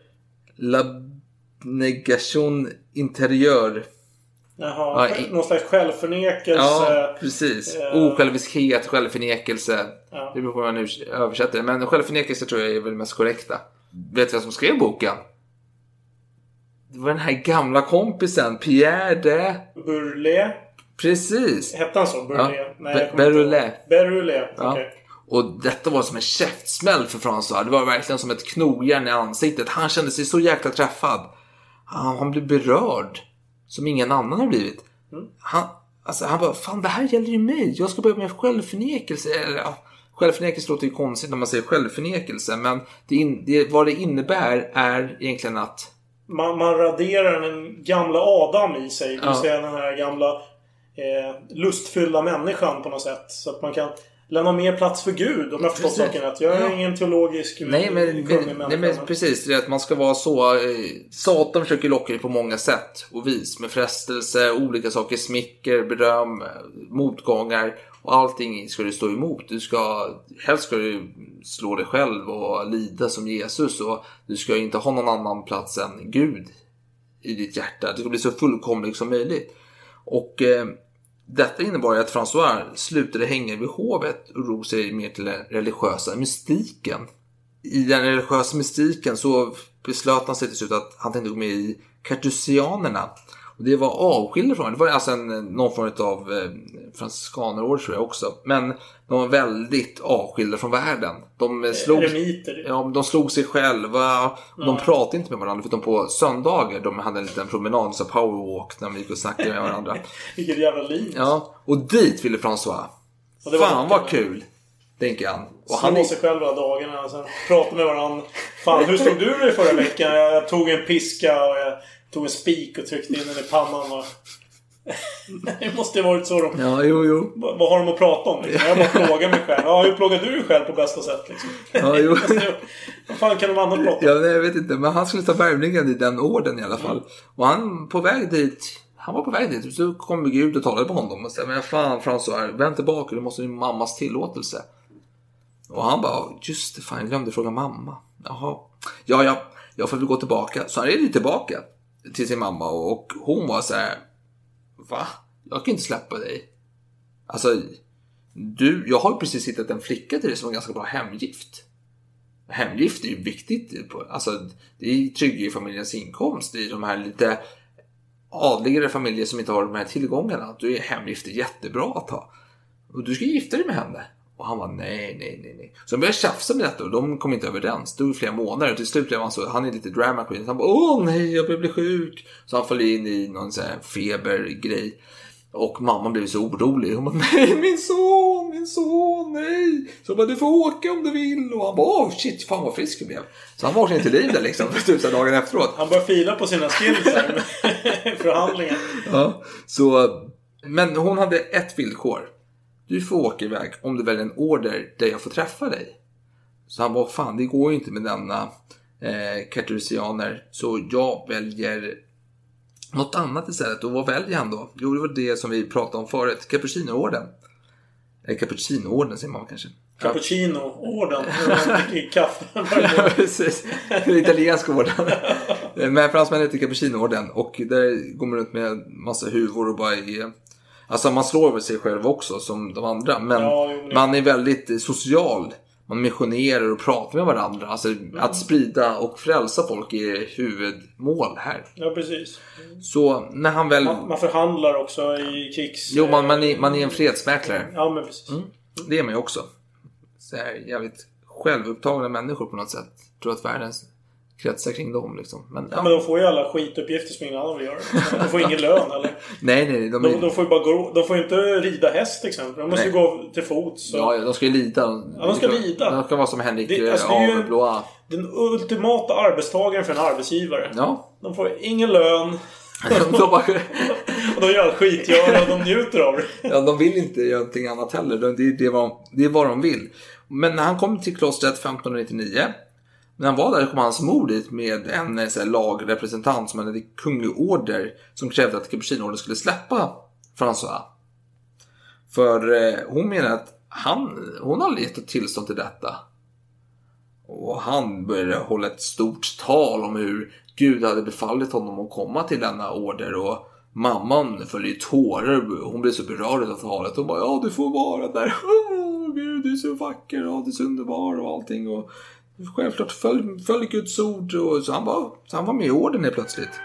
l'abnégation intérieure. Jaha, Ja, någon slags självförnekelse. Ja, precis. eh, Osjälviskhet, självförnekelse. Ja. Det beror på hur man nu översätter det. Men självförnekelse tror jag är väl mest korrekta. Vet du vem som skrev boken? Det var den här gamla kompisen, Pierre de... Burlé. Precis. Hette han så? Burlé? Ja. Nej, Berulé. Berulé. Ja. Okej. Och detta var som en käftsmäll för François. Det var verkligen som ett knogjärn i ansiktet. Han kände sig så jäkla träffad. Han, han blev berörd. Som ingen annan har blivit. Han, alltså, han bara, fan det här gäller ju mig. Jag ska börja med självförnekelse. Eller, ja, självförnekelse låter ju konstigt när man säger självförnekelse. Men det in, det, vad det innebär är egentligen att Man, man raderar den gamla Adam i sig. Det vill säga den här gamla eh, lustfyllda människan på något sätt. Så att man kan lämna mer plats för Gud om jag förstått saken rätt. Jag är Ja. ingen teologisk Nej men, kunnig men, människa. nej, men precis, det är att man ska vara så... Eh, Satan försöker locka dig på många sätt och vis. Med frestelse, olika saker, smicker, beröm, motgångar. Och allting ska du stå emot. Du ska, helst ska du slå dig själv och lida som Jesus. Och du ska inte ha någon annan plats än Gud i ditt hjärta. Du ska bli så fullkomlig som möjligt. Och eh, detta innebar ju att François slutade hänga vid hovet och drog sig mer till den religiösa mystiken. I den religiösa mystiken så beslöt han sig till slut att han tänkte gå med i kartusianerna. Och det var avskilda från det. var alltså en, någon form av eh, franciskanerord tror jag också. Men de var väldigt avskilda från världen. De eh, slog, Eremiter. ja, de slog sig själva. Och De pratade inte med varandra förutom på söndagar. De hade en liten promenad, så powerwalk, när de gick och snackade med varandra. Vilket jävla liv. Ja, och dit ville François. Och det var Fan vad kul! Tänker han. Och Slå han är, sig själv hela dagarna sen prata med varandra. Fan, hur stod du dig förra veckan? Jag tog en piska och jag tog en spik och tryckte in den i pannan. Och... det måste ju varit så de... Ja, jo, jo. Vad har de att prata om? Liksom? Jag bara plågar mig själv. Ja, hur plågar du dig själv på bästa sätt? Liksom? Ja, jo. Vad fan kan de andra prata om? Ja, nej, jag vet inte, men han skulle ta värvningen i den orden i alla fall. Och han på väg dit, han var på väg dit, så kom Gud och talade på honom och sa, men fan François, vänd tillbaka, du måste ha mammas tillåtelse. Och han bara, just det, fan jag glömde fråga mamma. Jaha, ja, ja, jag får väl gå tillbaka. Så han red tillbaka till sin mamma och hon var så här, va? Jag kan inte släppa dig. Alltså, du, jag har ju precis hittat en flicka till dig som har ganska bra hemgift. Hemgift är ju viktigt. Alltså, det tryggar ju familjens inkomst i de här lite adligare familjer som inte har de här tillgångarna. Då är hemgift jättebra att ha. Och du ska gifta dig med henne. Och han var nej, nej, nej, nej. Så de började tjafsa med detta och de kom inte överens. Det tog flera månader och till slut blev han så, han är lite drama queen. Så han bara, åh nej, jag börjar bli sjuk. Så han föll in i någon sån här febergrej. Och mamman blev så orolig. Hon bara, nej min son, min son, nej. Så hon bara, du får åka om du vill. Och han bara, åh shit, fan vad frisk jag blev. Så han vaknade till liv där liksom, tusen dagar efteråt. Han börjar fila på sina skills här med förhandlingar. Ja, så, men hon hade ett villkor. Du får åka iväg om du väljer en order där jag får träffa dig. Så han bara, fan det går ju inte med denna eh, kartusianer. Så jag väljer något annat istället. Och vad väljer han då? Jo, det var det som vi pratade om förut. Capuchinoorden. Eller Cappuccinoorden säger man kanske. Cappuccino-orden. Kaffe. Ja, precis. Den italienska orden. Men fransmännen heter Cappuccinoorden och där går man runt med massa huvor och bara är... Alltså man slår över sig själv också som de andra. Men Ja, jo, man är väldigt eh, social. Man missionerar och pratar med varandra. Alltså att sprida och frälsa folk är huvudmål här. Ja, precis. Så när han väl... Man, man förhandlar också i krigs... Jo, man, man, är, man är en fredsmäklare. Ja, men precis. Det är man ju också. Så här, jävligt självupptagna människor på något sätt. Tror att världen kretsar kring dem liksom. Men, Ja, men de får ju alla skituppgifter som ingen annan vill göra. De får ingen lön eller? Nej, nej. De, är, De, de får ju bara gå... De får ju inte rida häst till exempel. De måste ju Nej. gå till fots. Så. ja, ja, de ska ju lida. Ja, de ska lida. De ska vara som Henrik Det- det, alltså, det är ju Blois. Den ultimata arbetstagaren för en arbetsgivare. Ja. De får ingen lön. de, bara, Och de gör allt skitgöra och de njuter av det. ja, de vill inte göra någonting annat heller. De- Det är, det, vad, det är vad de vill. Men när han kom till klostret 1599. När han var där kom hans mor dit med en eh, så här, lagrepresentant som hade kunglig order som krävde att Capuchinorden skulle släppa François. För eh, hon menar att han, hon har gett ett tillstånd till detta. Och han började hålla ett stort tal om hur Gud hade befallit honom att komma till denna order. Och mamman föll i tårar. Hon blev så berörd av talet. Hon bara, ja du får vara där. Åh Gud, du är så vacker. och du är så underbar och allting. Och självklart följ, följ Guds ord. Och så, han var, så han var med i orden helt plötsligt.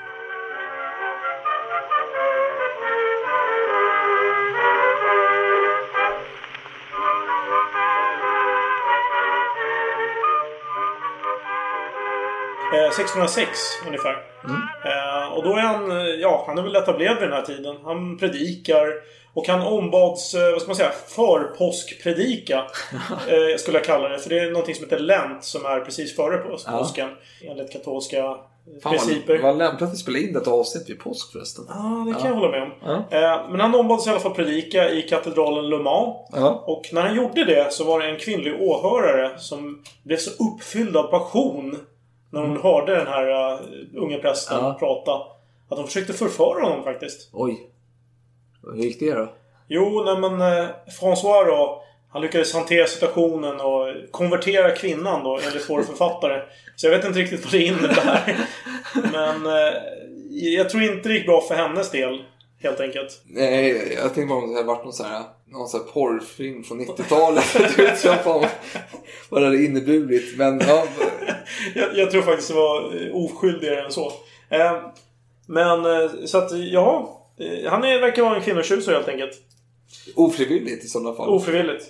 1606 ungefär. Eh, och då är han, eh, ja, han är väl etablerad vid den här tiden. Han predikar. Och han ombads, eh, vad ska man säga, förpåskpredika. eh, skulle jag kalla det. För det är någonting som heter Lent som är precis före pås- Ja. påsken. Enligt katolska eh, Fan principer. vad, lämpligt att vi spelade in detta avsnitt vid påsk förresten. Ja, det kan jag hålla med om. Ja. Eh, men han ombads i alla fall predika i katedralen Le Mans. Ja. Och när han gjorde det så var det en kvinnlig åhörare som blev så uppfylld av passion när hon hörde den här uh, unga prästen. Ja. prata. Att hon försökte förföra honom faktiskt. Oj. Hur gick det då? Jo, nej men eh, François då. Han lyckades hantera situationen och konvertera kvinnan då, enligt vår författare. Så jag vet inte riktigt vad det innebär. Men eh, jag tror inte det gick bra för hennes del. Helt enkelt. Nej, jag tänkte bara om det hade varit någon sån här, någon sån här porrfilm från 90-talet. Du vet jag fan vad det hade inneburit. Men ja, jag, jag tror faktiskt det var eh, oskyldigare än så. Eh, Men eh, så att ja. Han är, verkar vara en kvinnotjusare helt enkelt. Ofrivilligt i sådana fall. Ofrivilligt.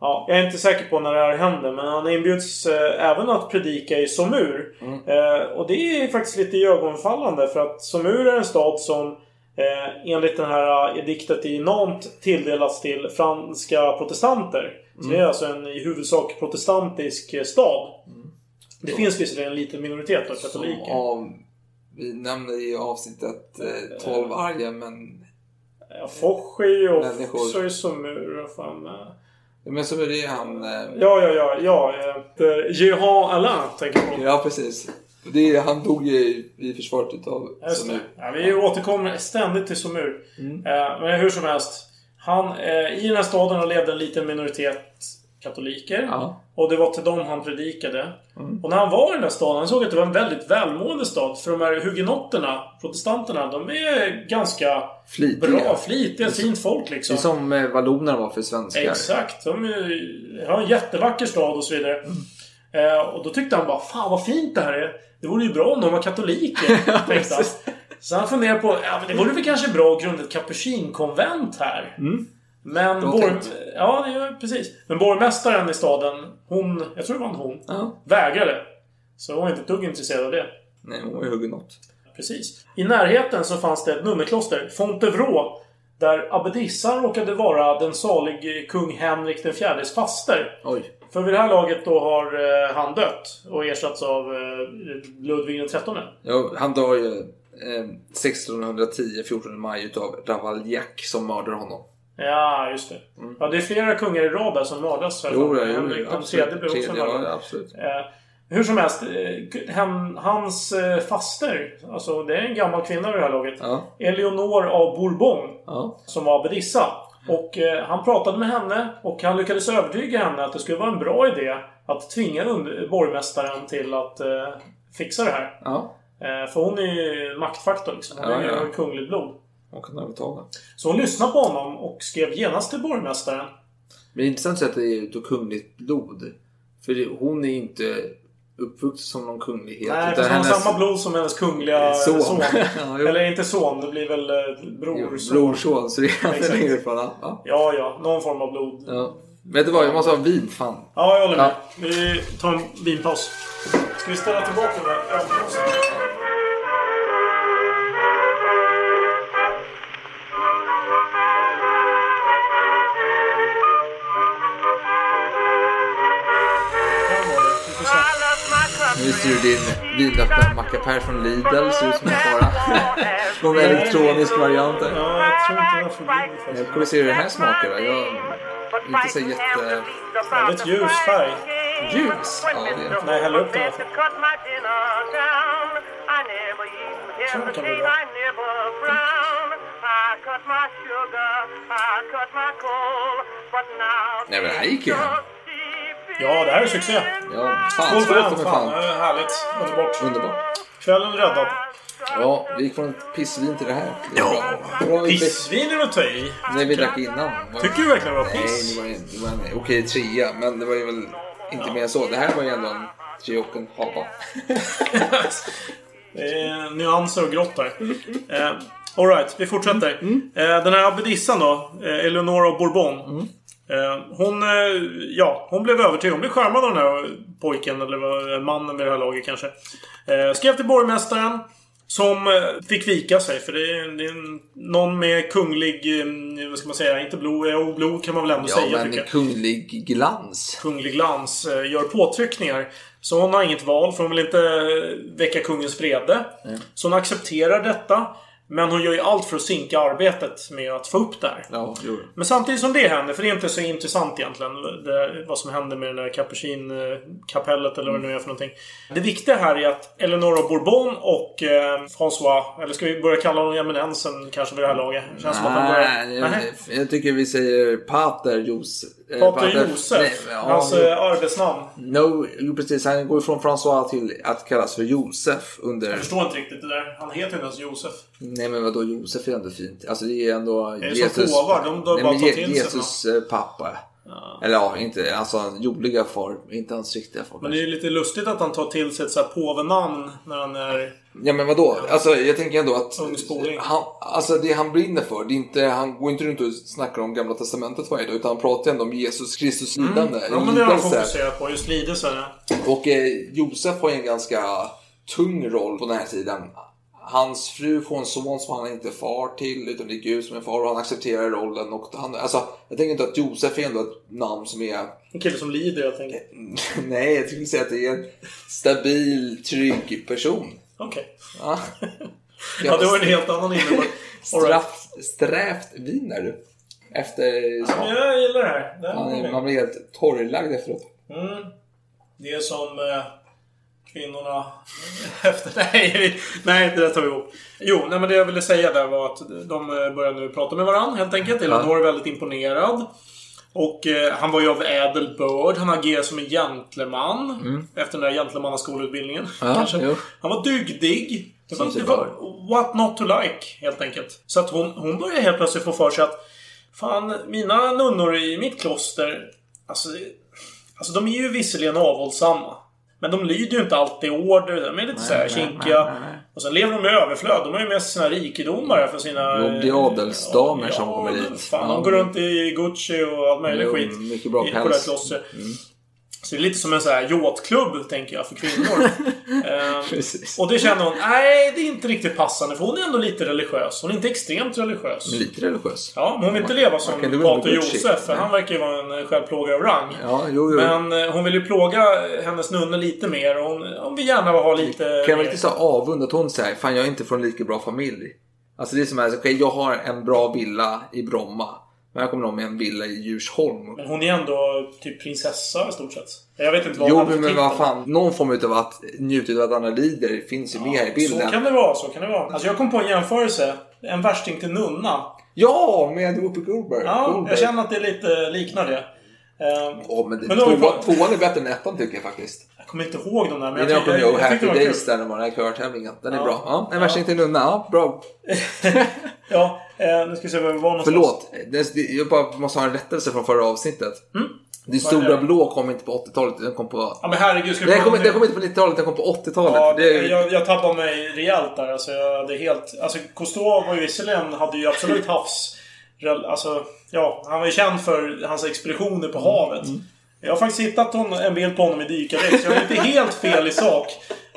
Ja, jag är inte säker på när det här händer men han inbjuds eh, även att predika i Somur. Eh, och det är faktiskt lite ögonfallande för att Somur är en stad som eh, enligt den här ediktet i Nantes tilldelas till franska protestanter. Så det är alltså en i huvudsak protestantisk eh, stad. Det finns visserligen en liten minoritet av katoliker. Av, vi nämner i avsnittet eh, 12 arga men... Ja, Foch är ju också i och Fan, eh. Men så är det han... Eh, Ja, ja, ja. ja eh, Jehan Alain tänker jag på. ja, precis. Det är, han dog ju i, försvaret utav det. Somur. Ja, vi återkommer ständigt till Somur. Eh, men hur som helst. Han, eh, I den här staden levde en liten minoritet katoliker. Ja. Och det var till dem han predikade. Och när han var i den där staden, han såg att det var en väldigt välmående stad. För de här hugenotterna, protestanterna, de är ganska Flitiga. bra, flitiga, fint folk Det liksom. är som eh, vallonerna var för svenskar. Exakt. De är, har en jättevacker stad och så vidare. Eh, och då tyckte han bara Fan vad fint det här är. Det vore ju bra om de var katoliker. tänkte han. Så han funderade på ja, men det vore väl kanske bra att grunda ett capuchinkonvent här. Men, Bra borg... ja, det är, precis. Men borgmästaren i staden, hon, jag tror det var en hon, Ja. vägrade. Så hon var inte ett dugg intresserad av det. Nej, hon var ju hugenott. Precis. I närheten så fanns det ett nummerkloster, Fontevraud. Där abbedissan råkade vara den salig kung Henrik den fjärdes faster. Oj. För vid det här laget då har eh, han dött och ersatts av eh, Ludvig den trettonde. Ja, han dör ju eh, 1610, 14 maj utav Ravaillac som mördar honom. Ja, just det. Ja, det är flera kungar i rad där som mördas. Mm. Jo, jo, tredje Tredje, ja, mördad. absolut. Eh, hur som helst, eh, han, hans eh, faster, alltså det är en gammal kvinna vid det här laget. Ja. Eleonor av Bourbon. Ja. Som var abbedissa. Och eh, han pratade med henne och han lyckades övertyga henne att det skulle vara en bra idé att tvinga borgmästaren till att eh, fixa det här. Ja. Eh, för hon är ju maktfaktor liksom. Hon Ja, är ju ja. kungligt blod. Hon kan övertaga. Så hon lyssnade på honom och skrev genast till borgmästaren. Men det är intressant att det är utav kungligt blod. För hon är inte uppvuxen som någon kunglighet. Nej, fast hon har samma blod som hennes kungliga Son. son. Ja. Eller inte son, det blir väl eh, brorson. brorson. Så det är längre från ja. Ja, ja. Någon form av blod. ja. Vet du vad? Jag måste ha vin. Fan. Ja, jag håller med. Vi tar en vinpaus. Ska vi ställa tillbaka den där ölpåsen? Ser du din vinöppna mackapär från Lidl. Ser ut som en fara. Någon elektronisk variant där. Ja, jag tror inte det var för Jag vin. kommer se hur det här smakar. då. Jag inte så jätte... Väldigt ljus färg. Ljus? Ja, det är Nej, häll upp den. alltså. Så kan det vara. Nej, men det här gick ju hem. Ja, det här är succé. Ja, fan. Skål för Fan, fan. det är härligt. Underbart. Underbart. Kvällen räddad. Ja, vi gick från ett pissvin till det här. Det Ja. bra. Bra. Pissvin är att ta i. Nej, vi drack innan. Var- Tycker du verkligen det var Nej, piss? det var, det var en okej trea, men det var ju väl inte mer än så. Det här var ju ändå en tre och en halva. Det är nyanser och grått här. Eh, Alright, vi fortsätter. Eh, den här abbedissan då, eh, Eleonora Bourbon. Eh, hon, eh, ja, hon blev övertygad. Hon blev charmad av den här pojken, eller mannen vid det här laget kanske. Eh, skrev till borgmästaren. Som eh, fick vika sig, för det är, det är någon med kunglig, eh, vad ska man säga, inte blod, ja, blod kan man väl ändå Ja, säga men tycker jag kunglig glans. kunglig glans eh, gör påtryckningar. Så hon har inget val för hon vill inte eh, väcka kungens vrede. Så hon accepterar detta. Men hon gör ju allt för att sinka arbetet med att få upp det här. Ja, jo. Men samtidigt som det händer, för det är inte så intressant egentligen det, vad som händer med den där Capuchin-kapellet eller vad det nu är för någonting. Det viktiga här är att Eleonora Bourbon och eh, François, eller ska vi börja kalla honom eminensen kanske vid det här laget? Det Känns han börjar... Nej, jag, Nej. jag tycker vi säger Pater Jos. eh, Pater Josef, Nej, ja, hans eh, arbetsnamn. no, jo, precis. Han går från François till att kallas för Josef under... Jag förstår inte riktigt det där. Han heter inte ens Josef. Nej men vadå, Josef är ändå fint. Alltså det är ändå är som påvar, de- de Nej, bara tar till Jesus eh, pappa. Eller ja, inte alltså hans jordliga far, inte hans riktiga far. Men det är ju lite lustigt att han tar till sig ett så här påvenamn när han är... Ja men vadå? Alltså jag tänker ändå att han, alltså det han brinner för, det är inte, han går inte runt och snackar om gamla testamentet varje dag utan han pratar ändå om Jesus Kristus lidande. Mm. Ja men det har han fokuserat på. Just lidelse. ja. Och eh, Josef har ju en ganska tung roll på den här tiden. Hans fru får en son som han inte är far till, utan det är Gud som är far och han accepterar rollen. Och han, alltså, jag tänker inte att Josef är ändå ett namn som är... En kille som lider helt enkelt. Nej, jag skulle säga att det är en stabil, trygg person. Okej. Ja, Ja, det var en helt annan innebörd. Right. Strävt viner du. Efter... Ja, jag gillar det här. Det här Man, man blir helt torrlagd efteråt. Mm. Det är som eh, kvinnorna efter... Nej, nej, det där tar vi ihop. Jo, nej, men det jag ville säga där var att de eh, börjar nu prata med varandra helt enkelt. Eleanor är väldigt imponerad. Och eh, han var ju av ädel börd. Han agerar som en gentleman. Efter den där gentlemannaskolutbildningen. Mm. Ja, kanske. jo. Han var dygdig. Det var, det var what not to like, helt enkelt. Så att hon, hon börjar helt plötsligt få för sig att Fan, mina nunnor i mitt kloster Alltså, alltså de är ju visserligen avhållsamma. Men de lyder ju inte alltid order. De är lite såhär kinkiga. Och sen lever de i överflöd. De har ju mest sina rikedomar för sina... Jo, det är adelsdamer som kommer dit. Fan, Ja. de går runt i Gucci och allt möjligt Jo, skit. mycket bra i, på det här päls. klostret. Så det är lite som en sån här yachtklubb, tänker jag, för kvinnor. Ehm, och det känner hon, nej det är inte riktigt passande för hon är ändå lite religiös. Hon är inte extremt religiös. Men lite religiös. Ja, men hon vill inte leva som Pater. Josef, för han verkar ju vara en eh, självplågare av rang. Ja, jo, jo. Men eh, hon vill ju plåga hennes nunnor lite mer och hon, hon vill gärna ha lite... Kan jag vara lite så avund att hon säger Fan jag är inte från lika bra familj. Alltså det är som att okej jag har en bra villa i Bromma. Men jag kommer någon med en villa i Djursholm. Men hon är ändå typ prinsessa i stort sett. Jag vet inte vad Jo för men vad fan. Någon form av att njuta av att andra lider finns ju med här i Så bilden. kan det vara, så kan det vara. Alltså jag kom på en jämförelse. En värsting till nunna. Ja, med Whoopi Goldberg. Ja, Goldberg. jag känner att det lite liknar det. Ja, men det, Men har vi tvåan, är bättre än ettan tycker jag faktiskt. jag kommer inte ihåg de där, men är jag, jag jag, jag, Happy. Days där när man har körtävlingen. Den är Ja. bra. Ja, en Ja. värsting till Nunna. Ja, bra. Ja, eh, nu ska vi se var vi var någonstans. Förlåt. Jag bara måste ha en rättelse från förra avsnittet. Det Mm. Är stora blå kom inte på 80-talet. Den kom på... Ja men herregud, ska vi Den kom, om den kom inte på 90-talet, den kom på 80-talet. Ja, det jag, jag tappade mig rejält där. Alltså, jag hade helt... Alltså, Cousteau var ju visserligen... Hade ju absolut havs... Alltså, ja. Han var ju känd för hans expeditioner på havet. Jag har faktiskt hittat en bild på honom i dykardräkt, så jag är inte helt fel i sak.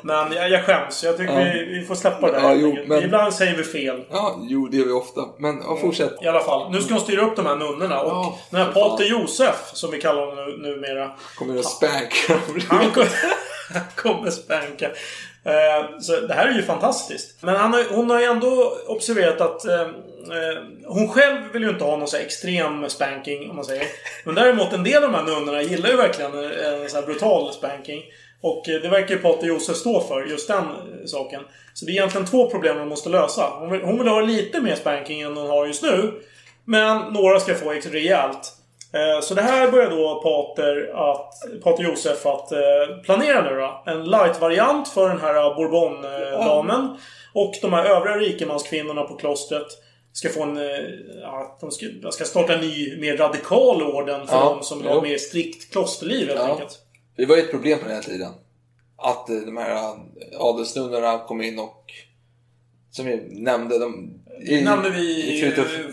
Men jag, jag skäms. Jag tycker Ja. vi, vi får släppa det. Ja, jo, men- Ibland säger vi fel. Ja, jo det gör vi ofta. Men ja, fortsätt. I alla fall. Nu ska hon styra upp de här nunnorna. Och Ja, den här. Pater Josef, som vi kallar honom nu, numera. Kommer att spanka Han kom- han kommer spänka. Eh, Så det här är ju fantastiskt. Men har, hon har ju ändå observerat att eh, eh, hon själv vill ju inte ha någon så extrem spanking, om man säger. Men däremot en del av de här nunnorna gillar ju verkligen en, så brutal spanking. Och eh, det verkar ju Pater Josef stå för, just den eh, saken. Så det är egentligen två problem man måste lösa. Hon vill, hon vill ha lite mer spanking än hon har just nu. Men några ska få rejält. Eh, Så det här börjar då Pater, att, Pater Josef att planera nu då. En light-variant för den här Bourbon-damen. Och de här övriga rikemanskvinnorna på klostret ska få en... Ja, de ska, ska starta en ny, mer radikal orden för Ja, de som vill ha mer strikt klosterliv helt Ja. enkelt. Det var ju ett problem på den här tiden. Att eh, de här eh, adelsnunnorna kom in och som vi nämnde, de... Det nämnde vi i i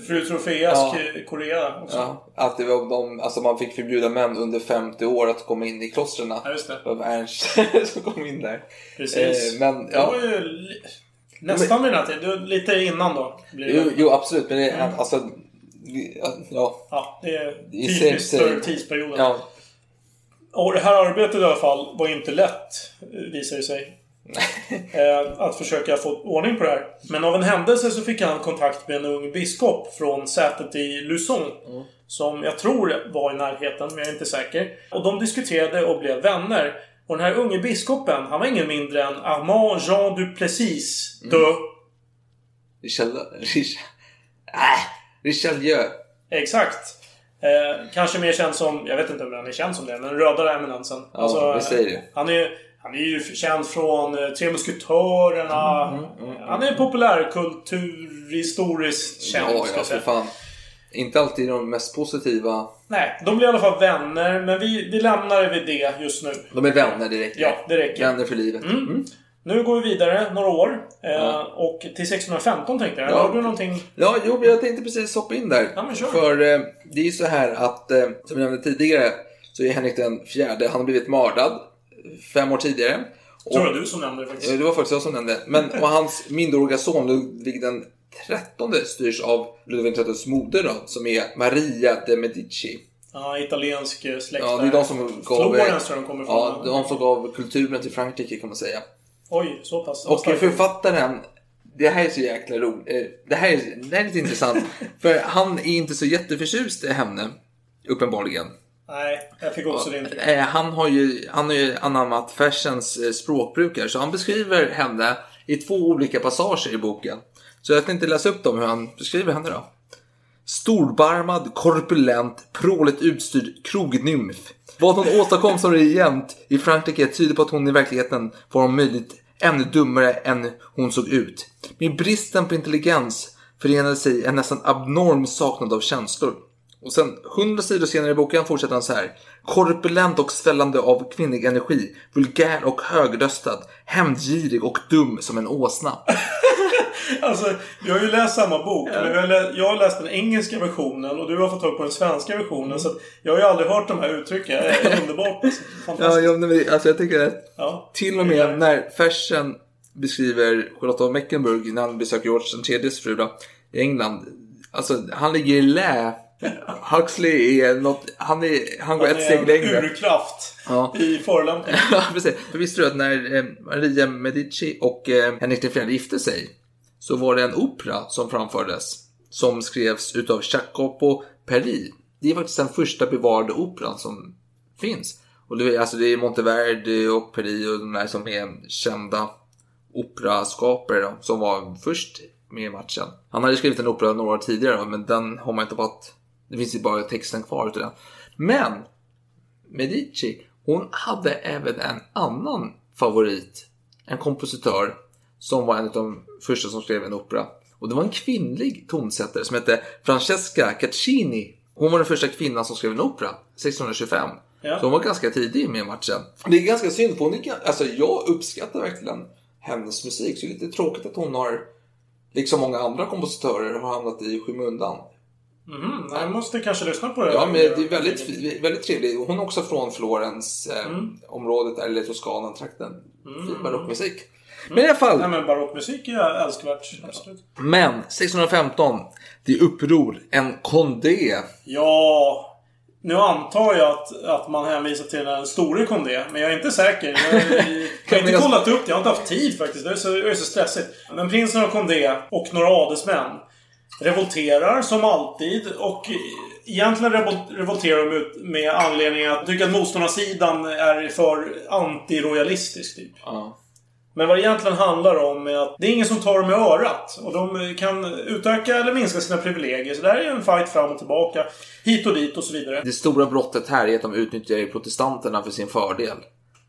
Fru Trofeas Ja. Korea också. Ja, att det var de, alltså man fick förbjuda män under 50 år att komma in i klostren. Ja, just det. Det var Ernst som kom in där. Precis. Eh, men, Det ja. var ju li- nästan vid den här tiden. Lite innan då. Det. Jo, jo, absolut. Men det är Mm. alltså... Ja. Ja, det är I typiskt för tidsperioden. ja. Och det här arbetet i alla fall var inte lätt, visar det sig. Eh, att försöka få ordning på det här. Men av en händelse så fick han kontakt med en ung biskop från sätet i Luzon. Som jag tror var i närheten, men jag är inte säker. Och de diskuterade och blev vänner. Och den här unge biskopen, han var ingen mindre än Armand Jean Duplessis de... Richard... Richard... Äh, Richelieu. Exakt. Eh, kanske mer känd som, jag vet inte om han är känd som det, men rödare eminensen. Ja, vi säger det. Han är, han är ju känd från eh, Tre Musketörerna. Mm, Han är populärkulturhistoriskt känd, Ja, ja, för fan. Inte alltid de mest positiva Nej, de blir i alla fall vänner, men vi, vi lämnar det vid det just nu. De är vänner direkt. Ja, det räcker. Vänner för livet. Nu går vi vidare några år. Eh, Och till 1615 tänkte jag. Ja. Har du någonting? Ja, jo, jag tänkte precis hoppa in där. Ja, kör. För eh, det är ju så här att, eh, som jag nämnde tidigare, så är Henrik den fjärde, han har blivit mördad fem år tidigare. Och, Tror jag du som nämnde det faktiskt. Ja, det var faktiskt jag som nämnde. Men, och hans minderåriga son Ludvig den trettonde styrs av Ludvig den trettondes moder då, som är Maria de Medici. Ja, italiensk släkt Ja, det är de som gav... Florens tror jag de kommer ifrån. Ja, de som gav kulturen till Frankrike kan man säga. Oj, så pass. Och författaren, det här är så jäkla roligt. Eh, Det här är, det här är lite intressant. För han är inte så jätteförtjust i henne, uppenbarligen. Nej, jag fick också det. Eh, Han har ju, han har ju anammat Fersens eh, språkbrukare, så han beskriver henne i två olika passager i boken. Så jag tänkte läsa upp dem, hur han beskriver henne då. Storbarmad, korpulent, pråligt utstyrd krognymf. Vad hon åstadkom som regent i Frankrike tyder på att hon i verkligheten var om möjligt ännu dummare än hon såg ut. Med bristen på intelligens förenade sig en nästan abnorm saknad av känslor. Och sen hundra sidor senare i boken fortsätter han så här. Korpulent och svällande av kvinnlig energi, vulgär och högröstad, hämndgirig och dum som en åsna. Alltså, vi har ju läst samma bok. Men vi har lä- jag har läst den engelska versionen och du har fått tag på den svenska versionen. Så att jag har ju aldrig hört de här uttrycken. Det är underbart. Ja, ja men, alltså jag tycker att Ja. till och med när Fersen beskriver Charlotte av Mecklenburg när han besöker George IIIs fru då, i England. Alltså han ligger i lä. Huxley är något, han, är, han går Han ett är steg en längre. urkraft Ja. i förolämpning. Ja, precis. För visste du att när eh, Maria Medici och eh, Henrik IV gifte sig så var det en opera som framfördes som skrevs utav Jacopo Peri. Det är faktiskt den första bevarade operan som finns. Och det är, alltså det är Monteverdi och Peri och de där som är kända operaskapare som var först med i matchen. Han hade skrivit en opera några år tidigare men den har man inte fått. Det finns ju bara texten kvar utav den. Men Medici, hon hade även en annan favorit. En kompositör som var en av de första som skrev en opera. Och det var en kvinnlig tonsättare som hette Francesca Caccini. Hon var den första kvinnan som skrev en opera 1625. Ja. Så hon var ganska tidig med matchen. Det är ganska synd, för hon är, alltså jag uppskattar verkligen hennes musik. Så det är lite tråkigt att hon har, liksom många andra kompositörer, har hamnat i skymundan. Mhm, jag måste kanske lyssna på det. Ja, men det är väldigt, väldigt trevligt. Hon är också från Florens eh, Mm. området, eller Toscana-trakten. Fin barockmusik. Men i alla fall. Nej, men barockmusik är älskvärt. Absolut. Men 1615, det är uppror. En Condé. Ja... Nu antar jag att, att man hänvisar till den store Condé, men jag är inte säker. Jag, jag, har inte kollat upp det. Jag har inte haft tid faktiskt. Det är så, det är så stressigt. Men prinsen av Condé och några adelsmän revolterar som alltid och egentligen revol- revolterar de ut med anledning att tycka att motståndarsidan är för antirojalistisk typ. Ja. Men vad det egentligen handlar om är att det är ingen som tar dem i örat. Och de kan utöka eller minska sina privilegier. Så det här är en fight fram och tillbaka. Hit och dit och så vidare. Det stora brottet här är att de utnyttjar protestanterna för sin fördel.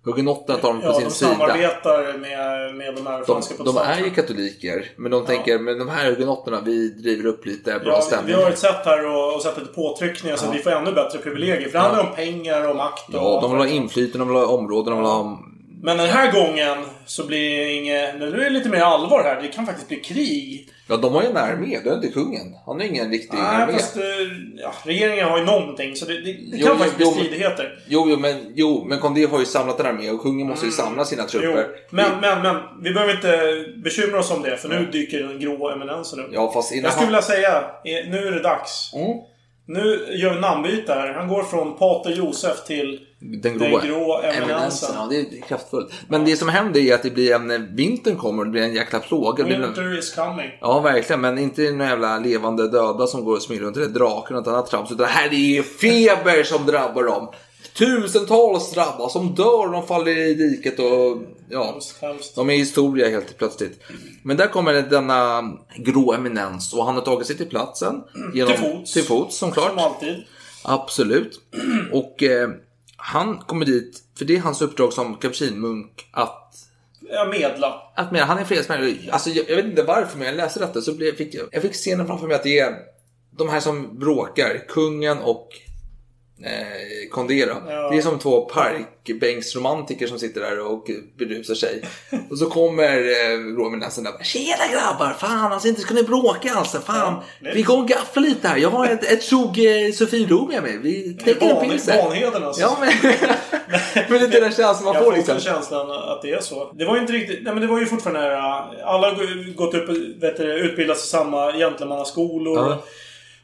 Hugenotterna tar dem på Ja, sin de sida. samarbetar med, med de här De, franska de är ju katoliker, men de tänker men de här hugenotterna, vi driver upp lite bra Ja, stämning. vi har ett sätt här att sätta lite påtryckningar så att vi får ännu bättre privilegier. För det handlar om pengar och makt och Ja, de vill ha inflytande, de vill ha områden, de vill ha... Men den här gången så blir det inget... Nu är det lite mer allvar här. Det kan faktiskt bli krig. Ja, de har ju en armé, det är inte kungen. Han har ingen riktig Nej, armé. fast eh, ja, regeringen har ju någonting. Så det, det, det Jo, kan faktiskt bli jo, men- stridigheter. Jo, jo, men, jo, men Condé har ju samlat en armé och kungen måste ju samla sina Mm. Jo, trupper. men, men, men. Vi behöver inte bekymra oss om det. För nu dyker den grå eminensen upp. Ja, fast innan Jag skulle vilja säga, eh, nu är det dags. Mm. Nu gör vi namnbyte här. Han går från Pater Josef till Den den grå, grå eminensen. Ja, det är kraftfullt. Men det som händer är att det blir en... Vintern kommer och det blir en jäkla plåga. Blir en- Winter is coming. Ja, verkligen. Men inte några jävla levande döda som går och smyger runt. Eller drakar och något annat trams. Utan här är feber som drabbar dem. Tusentals drabbas. Som dör. De faller i diket och... Ja. De är historia helt plötsligt. Men där kommer denna grå eminens och han har tagit sig till platsen. Genom, Till fots. Till fots, som klart. Som alltid. Absolut. Och eh, han kommer dit, för det är hans uppdrag som kapelsinmunk att Ja, medla. att men, han är fredsmäklare. Alltså, jag, jag vet inte varför, men jag läste detta så blev, fick jag, jag fick scenen framför mig att det är de här som bråkar, kungen och eh, då. Ja. Det är som två parkbänksromantiker som sitter där och berusar sig. och så kommer eh, Romy Nelson där. Tjena grabbar! Fan alltså inte ska ni bråka alltså. Fan! är- Vi går och gafflar lite här. Jag har ett, ett tjog eh, Sofiero med mig. Vi knäcker en pilsner. Vanheden alltså. Ja men, men det är den känslan man jag får får liksom. också känslan att det är så. Det var ju inte riktigt... Nej men det var ju fortfarande det här... Alla har gå- gått upp och vet du, utbildats i samma gentlemannaskolor. Ja.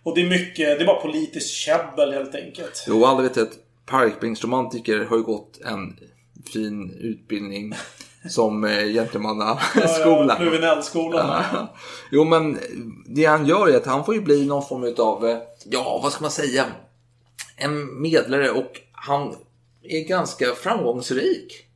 Och det är mycket... Det är bara politiskt käbbel helt enkelt. Jo, alla vet att parkbänksromantiker har ju gått en fin utbildning som eh, gentlemannaskola. Pluvinellskolan. Ja. Jo, men det han gör är att han får ju bli någon form av, eh, ja, vad ska man säga, en medlare och han är ganska framgångsrik.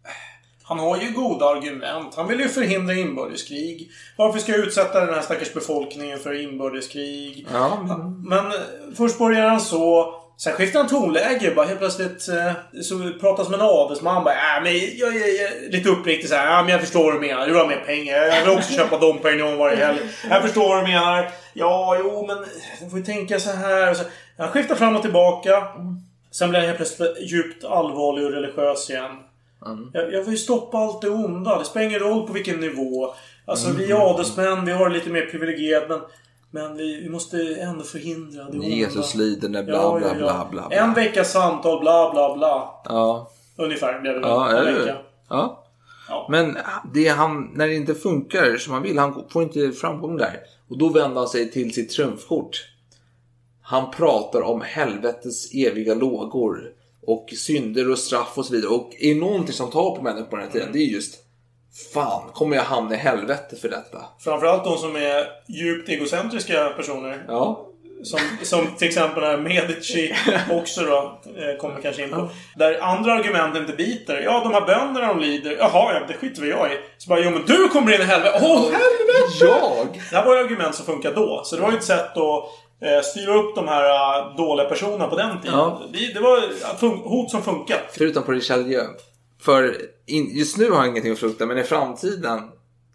Han har ju goda argument. Han vill ju förhindra inbördeskrig. Varför ska jag utsätta den här stackars befolkningen för inbördeskrig? Ja, men... Men eh, först börjar han så. Sen skiftar han tonläge. Bara helt plötsligt eh, så pratar som en adelsman. Bara, äh, men jag, jag, jag, lite uppriktigt såhär. Ja, men jag förstår vad du menar. Du vill ha mer pengar. Jag vill också köpa en gång varje helg. Jag förstår vad du menar. Ja, jo, men du får ju tänka så här. Så, han skiftar fram och tillbaka. Sen blir han helt plötsligt djupt allvarlig och religiös igen. Jag, jag vill stoppa allt det onda. Det spelar ingen roll på vilken nivå. Alltså vi är adelsmän, vi har det lite mer privilegierat men... Men vi, vi måste ändå förhindra det onda. Jesus lidande, bla Ja, bla ja, bla bla. bla. En veckas samtal, bla bla bla. Ja, Ungefär blev det ja, en vecka. Ja. Ja. Men det han, när det inte funkar som han vill, han får inte framgång där. Och då vänder han sig till sitt trumfkort. Han pratar om helvetets eviga lågor. Och synder och straff och så vidare. Och är någonting som tar på människor på den här tiden, det är just Fan, kommer jag hamna i helvete för detta? Framförallt de som är djupt egocentriska personer. Ja. Som, som till exempel den här Medici också då. eh, Kommer kanske in på. Där andra argument inte biter. Ja, de här bönderna de lider. Jaha, ja, det skiter väl jag i. Så bara, jo men du kommer in i helvete. Åh, helvete! Jag? Det här var ju argument som funkar då. Så det var ju ett sätt att styra upp de här eh, dåliga personerna på den tiden. Ja. Det, det var hot som funkat. Förutom på Richelieu. För in, just nu har han ingenting att frukta, men i framtiden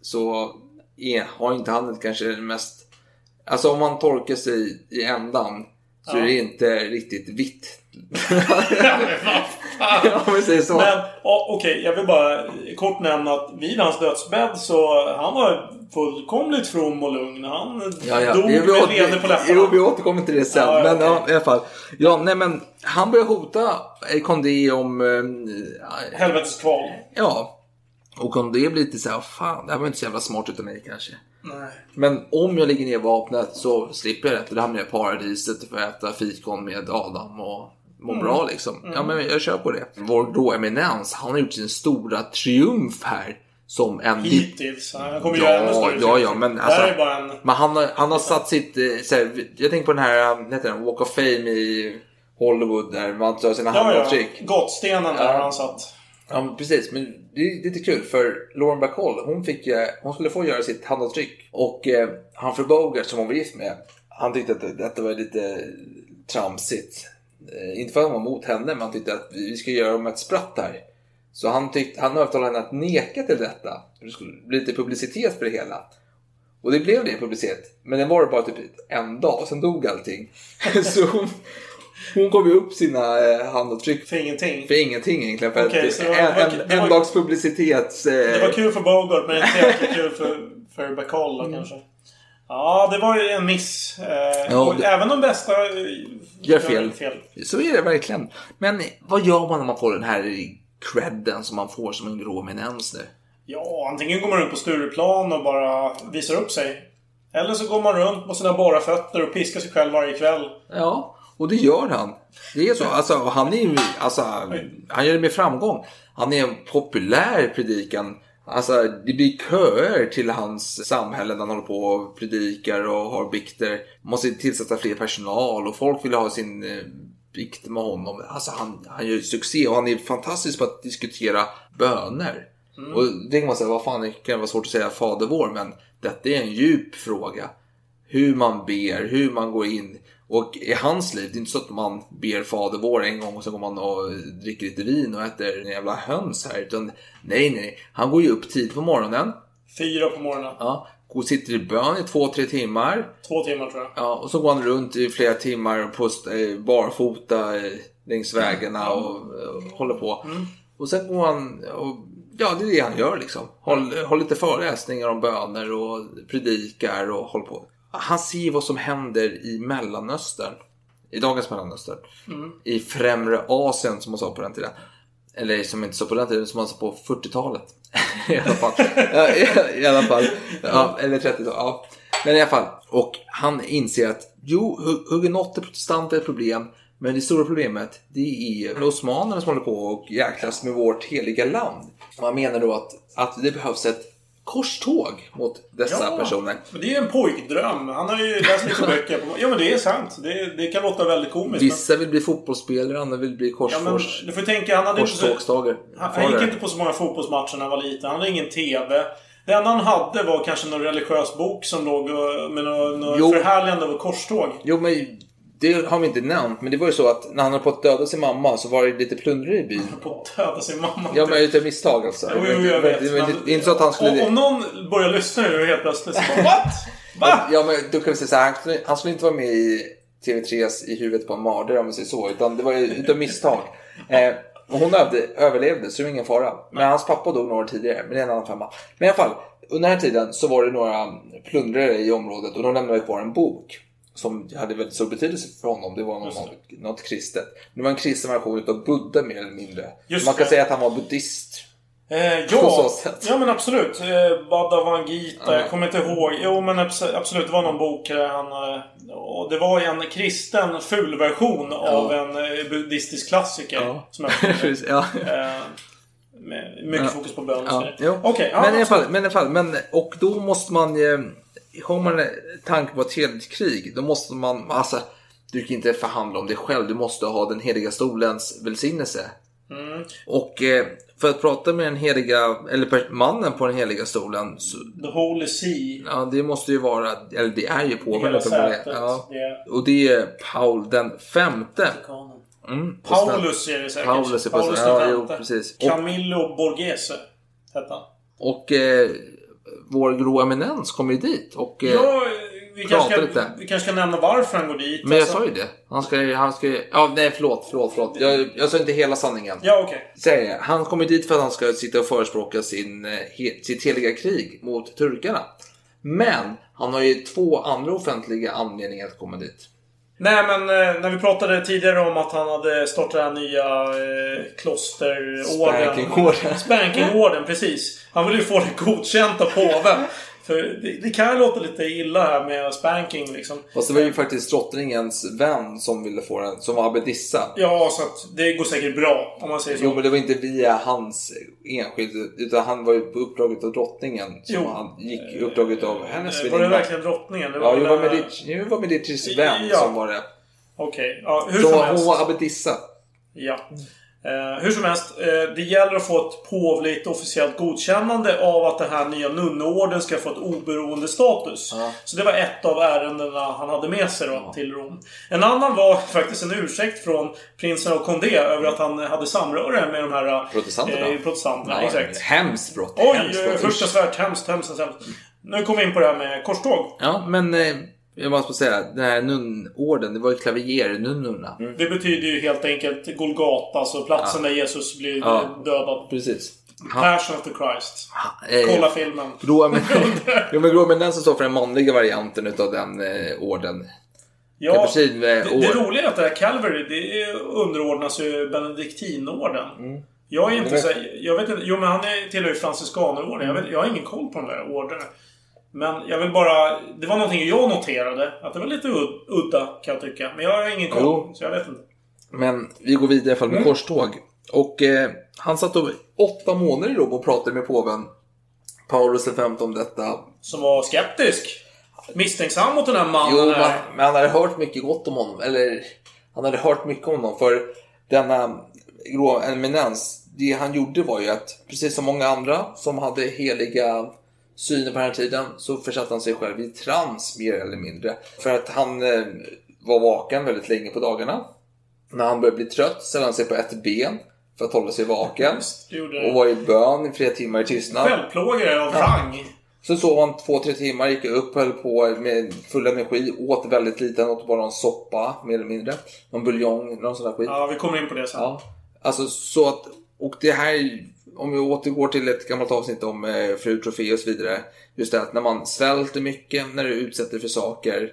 så är, har inte han kanske det mest... Alltså om man torkar sig i ändan så Ja. är det inte riktigt vitt. Om vi säger så. Men okej, jag vill bara kort nämna att vid hans dödsbädd så han var fullkomligt from och lugn. Han Ja, ja. dog med leende på läpparna. Jo, vi återkommer till det sen. Ja, men okej. ja, i alla fall. Ja, nej, men han börjar hota Condé om... Eh, Helvetes kval. ja. Och Condé blir lite så här, fan, det här var inte så jävla smart utav mig kanske. Nej. Men om jag lägger ner vapnet så slipper jag det. Då hamnar jag i paradiset och får äta fikon med Adam och må Mm. bra liksom. Ja, men jag kör på det. Vår då eminens, han har gjort sin stora triumf här. Som en... Hittills. Han kommer ju göra Ja, ja, ja, men alltså, är bara en... men han, har- han har satt sitt, eh, här, jag tänker på den här, vad heter den, Walk of Fame i Hollywood där man tar sina Ja, ja. handavtryck. Gottstenen där Ja. han satt. Ja, precis. Men det är lite kul för Lauren Bacall, hon, fick, eh, hon skulle få göra sitt handavtryck. Och eh, Humphrey Bogart som hon var gift med, han tyckte att det- detta var lite tramsigt. Eh, inte för att han var mot henne, men han tyckte att vi ska göra om ett spratt här. Så han, tyckte, han övertalade henne att neka till detta. Det skulle bli lite publicitet för det hela. Och det blev det publicitet. Men det var bara typ en dag och sen dog allting. Så hon, hon kom ju upp sina eh, handavtryck För ingenting. för ingenting egentligen. För var- en, en, var- en dags publicitet. Eh, Det var kul för Bogart men inte jäkligt kul för, för Bacall då kanske. Ja, det var ju en miss. Eh, Ja, det- även de bästa eh, Gör fel. fel. Så är det verkligen. Men vad gör man när man får den här credden som man får som en grå eminens nu? Ja, antingen går man runt på Stureplan och bara visar upp sig. Eller så går man runt på sina bara fötter och piskar sig själv varje kväll. Ja, och det gör han. Det är så. Alltså, han är alltså, han gör det med framgång. Han är en populär predikan. Alltså, det blir köer till hans samhälle när han håller på och predikar och har bikter. Måste tillsätta fler personal och folk vill ha sin eh, bikt med honom. Alltså, han, han gör succé och han är fantastisk på att diskutera böner. Och det kan man säga, vad fan, det kan vara svårt att säga fader vår, men detta är en djup fråga hur man ber, hur man går in. Och i hans liv, det är inte så att man ber Fader vår en gång och så går man och dricker lite vin och äter en jävla höns här. Utan nej, nej, han går ju upp tid på morgonen. Fyra på morgonen. Ja, går, sitter i bön i två, tre timmar. Två timmar tror jag. Ja, och så går han runt i flera timmar på eh, barfota eh, längs vägarna och, och håller på. Och sen går han och Ja, det är det han gör liksom. Håll, håll lite föreläsningar om böner och predikar och håller på. Han ser vad som händer i Mellanöstern. I dagens Mellanöstern. I främre Asien som man sa på den tiden. Eller som inte sa på den tiden, som man sa på 40-talet. I alla fall. Ja, i, I alla fall. Ja, eller 30-talet. Ja. Men i alla fall. Och han inser att jo, hu- hugenotter, protestanter är ett problem. Men det stora problemet det är osmanerna som håller på och jäklas med vårt heliga land. Man menar då att, att det behövs ett korståg mot dessa Ja. personer. Men det är ju en pojkdröm. Han har ju läst lite böcker. På... Ja, men det är sant. Det, det kan låta väldigt komiskt. Vissa vill bli fotbollsspelare, andra vill bli men, ja, men korsfors, du får tänka, han hade inte. Han, han gick inte på så många fotbollsmatcher när han var liten. Han hade ingen TV. Det enda han hade var kanske någon religiös bok som låg med något, förhärligande av korståg. Jo, men det har vi inte nämnt. Men det var ju så att när han höll på att döda sin mamma så var det lite plundrare i byn. På att döda sin mamma. Ja, men utav misstag alltså. Jo, jo, jag vet. Inte, Men- inte så att han skulle... Om, om någon börjar lyssna nu helt plötsligt så bara What? Va? Ja, men då kan vi säga så här. Han skulle, han skulle inte vara med i TV3s I huvudet på en mördare om vi säger så. Utan det var ju utav misstag. Eh, och hon övde, överlevde så det var ingen fara. Men hans pappa dog några år tidigare. Men det är en annan femma. Men i alla fall. Under den här tiden så var det några plundrare i området. Och de lämnade kvar en bok. Som hade väldigt stor betydelse för honom. Det var något, något kristet. Det var en kristen version utav Buddha mer eller mindre. Just Man kan det. säga att han var buddhist. Eh, På så ja, sätt. ja men absolut. Eh, Bhagavad Gita, Ja. jag kommer inte ihåg. Jo men abs- absolut, det var någon bok där han... eh, Och det var en kristen fulversion av en eh, buddhistisk klassiker. Ja. Som jag ja. eh, med mycket Ja. fokus på bön och Ja. Okej, ja, men, i fall, men i alla fall, men, och då måste man ju, har man en tanke på ett heligt krig, då måste man, alltså, du kan inte förhandla om det själv, du måste ha den heliga stolens välsignelse. Mm. Och eh, för att prata med den heliga, eller mannen på den heliga stolen, så, The Holy Sea. ja, det måste ju vara, eller det är ju påven. Uppenbarligen. Ja. Är Och det är Paul den femte. Mm. Paulus är det säkert. Paulus är Paulus den Ja, jo, femte. precis. Och- Camillo Borghese hette han. Och eh, vår grå eminens kommer ju dit. Och, eh, Ja, vi kanske, lite. ska, vi kanske ska nämna varför han går dit. Men jag alltså. sa ju det. Han ska. Han ska, ja, nej, förlåt, förlåt, förlåt. Jag, jag sa inte hela sanningen. Ja. Säger jag. Han kommer dit för att han ska sitta och förespråka sin, eh, sitt heliga krig mot turkarna. Men han har ju två andra offentliga anledningar att komma dit. Nej, men eh, när vi pratade tidigare om att han hade startat den här nya eh, klosterorden. Spankingorden. Spankingorden, precis. Han vill ju få det godkänt av påven. För det, det kan ju låta lite illa här med spanking liksom. Fast det var ju faktiskt drottningens vän som ville få den, som var abbedissa. Ja, så att det går säkert bra om man säger så. Jo, men det var inte via hans enskild, utan han var ju på uppdraget av drottningen. Som Jo. han gick uppdraget av hennes Eh, var det väninna. verkligen drottningen? Det Ja, det väl, var Medici, det var Medicis vän Ja. som var det. Okej, ja, hur Så som hon helst. var abbedissa. Ja. Eh, hur som helst, eh, det gäller att få ett påvligt officiellt godkännande av att den här nya nunneorden ska få ett oberoende status. Så det var ett av ärendena han hade med sig då till Rom. En annan var faktiskt en ursäkt från prinsen av Condé över att han hade samröre med de här eh, Protestanterna. Eh, protestanterna exakt. Hemskt brott. Oj, fruktansvärt hemskt, hemskt, hemskt. Nu kommer vi in på det här med korståg. Ja, men eh, jag måste bara säga, den här nunnorden, det var ju klavier-nunnorna. Det betyder ju helt enkelt Golgata, alltså platsen där Jesus blir Ja. dödad. Precis. Passion of the Christ. Eh, Kolla filmen. Grå, men, jo, men grå, den som står för den manliga varianten utav den eh, orden. Ja, Ja, det, eh, det år. roliga är att det här Calvary, det är- underordnas ju benediktinorden. Jag är inte Mm. så... Jag vet inte... Jo, men han är, tillhör ju franciskanerorden. Jag, vet, jag har ingen koll på de där orden. Men jag vill bara... Det var någonting jag noterade. Att det var lite ud- udda, kan jag tycka. Men jag har ingen koll. Så jag vet inte. Men vi går vidare i alla fall med Mm. korståg. Och eh, han satt då åtta månader i Rom och pratade med påven Paulus V om detta. Som var skeptisk. Misstänksam mot den här mannen Jo, men, här. men han hade hört mycket gott om honom. Eller, han hade hört mycket om honom. För denna grå eminens, det han gjorde var ju att, precis som många andra som hade heliga syner på den här tiden, så försatte han sig själv i trans mer eller mindre. För att han eh, var vaken väldigt länge på dagarna. När han började bli trött ställde han sig på ett ben för att hålla sig vaken. Och var i bön i flera timmar i tystnad. Självplågare av rang. Sen sov han två, tre timmar, gick upp, höll på med full energi, åt väldigt lite, han åt bara någon soppa mer eller mindre. Någon buljong, någon sån där skit. Ja, vi kommer in på det sen. Ja. Alltså så att, och det här, om vi återgår till ett gammalt avsnitt om eh, fru Trofé och så vidare. Just det att när man svälter mycket, när du utsätter för saker.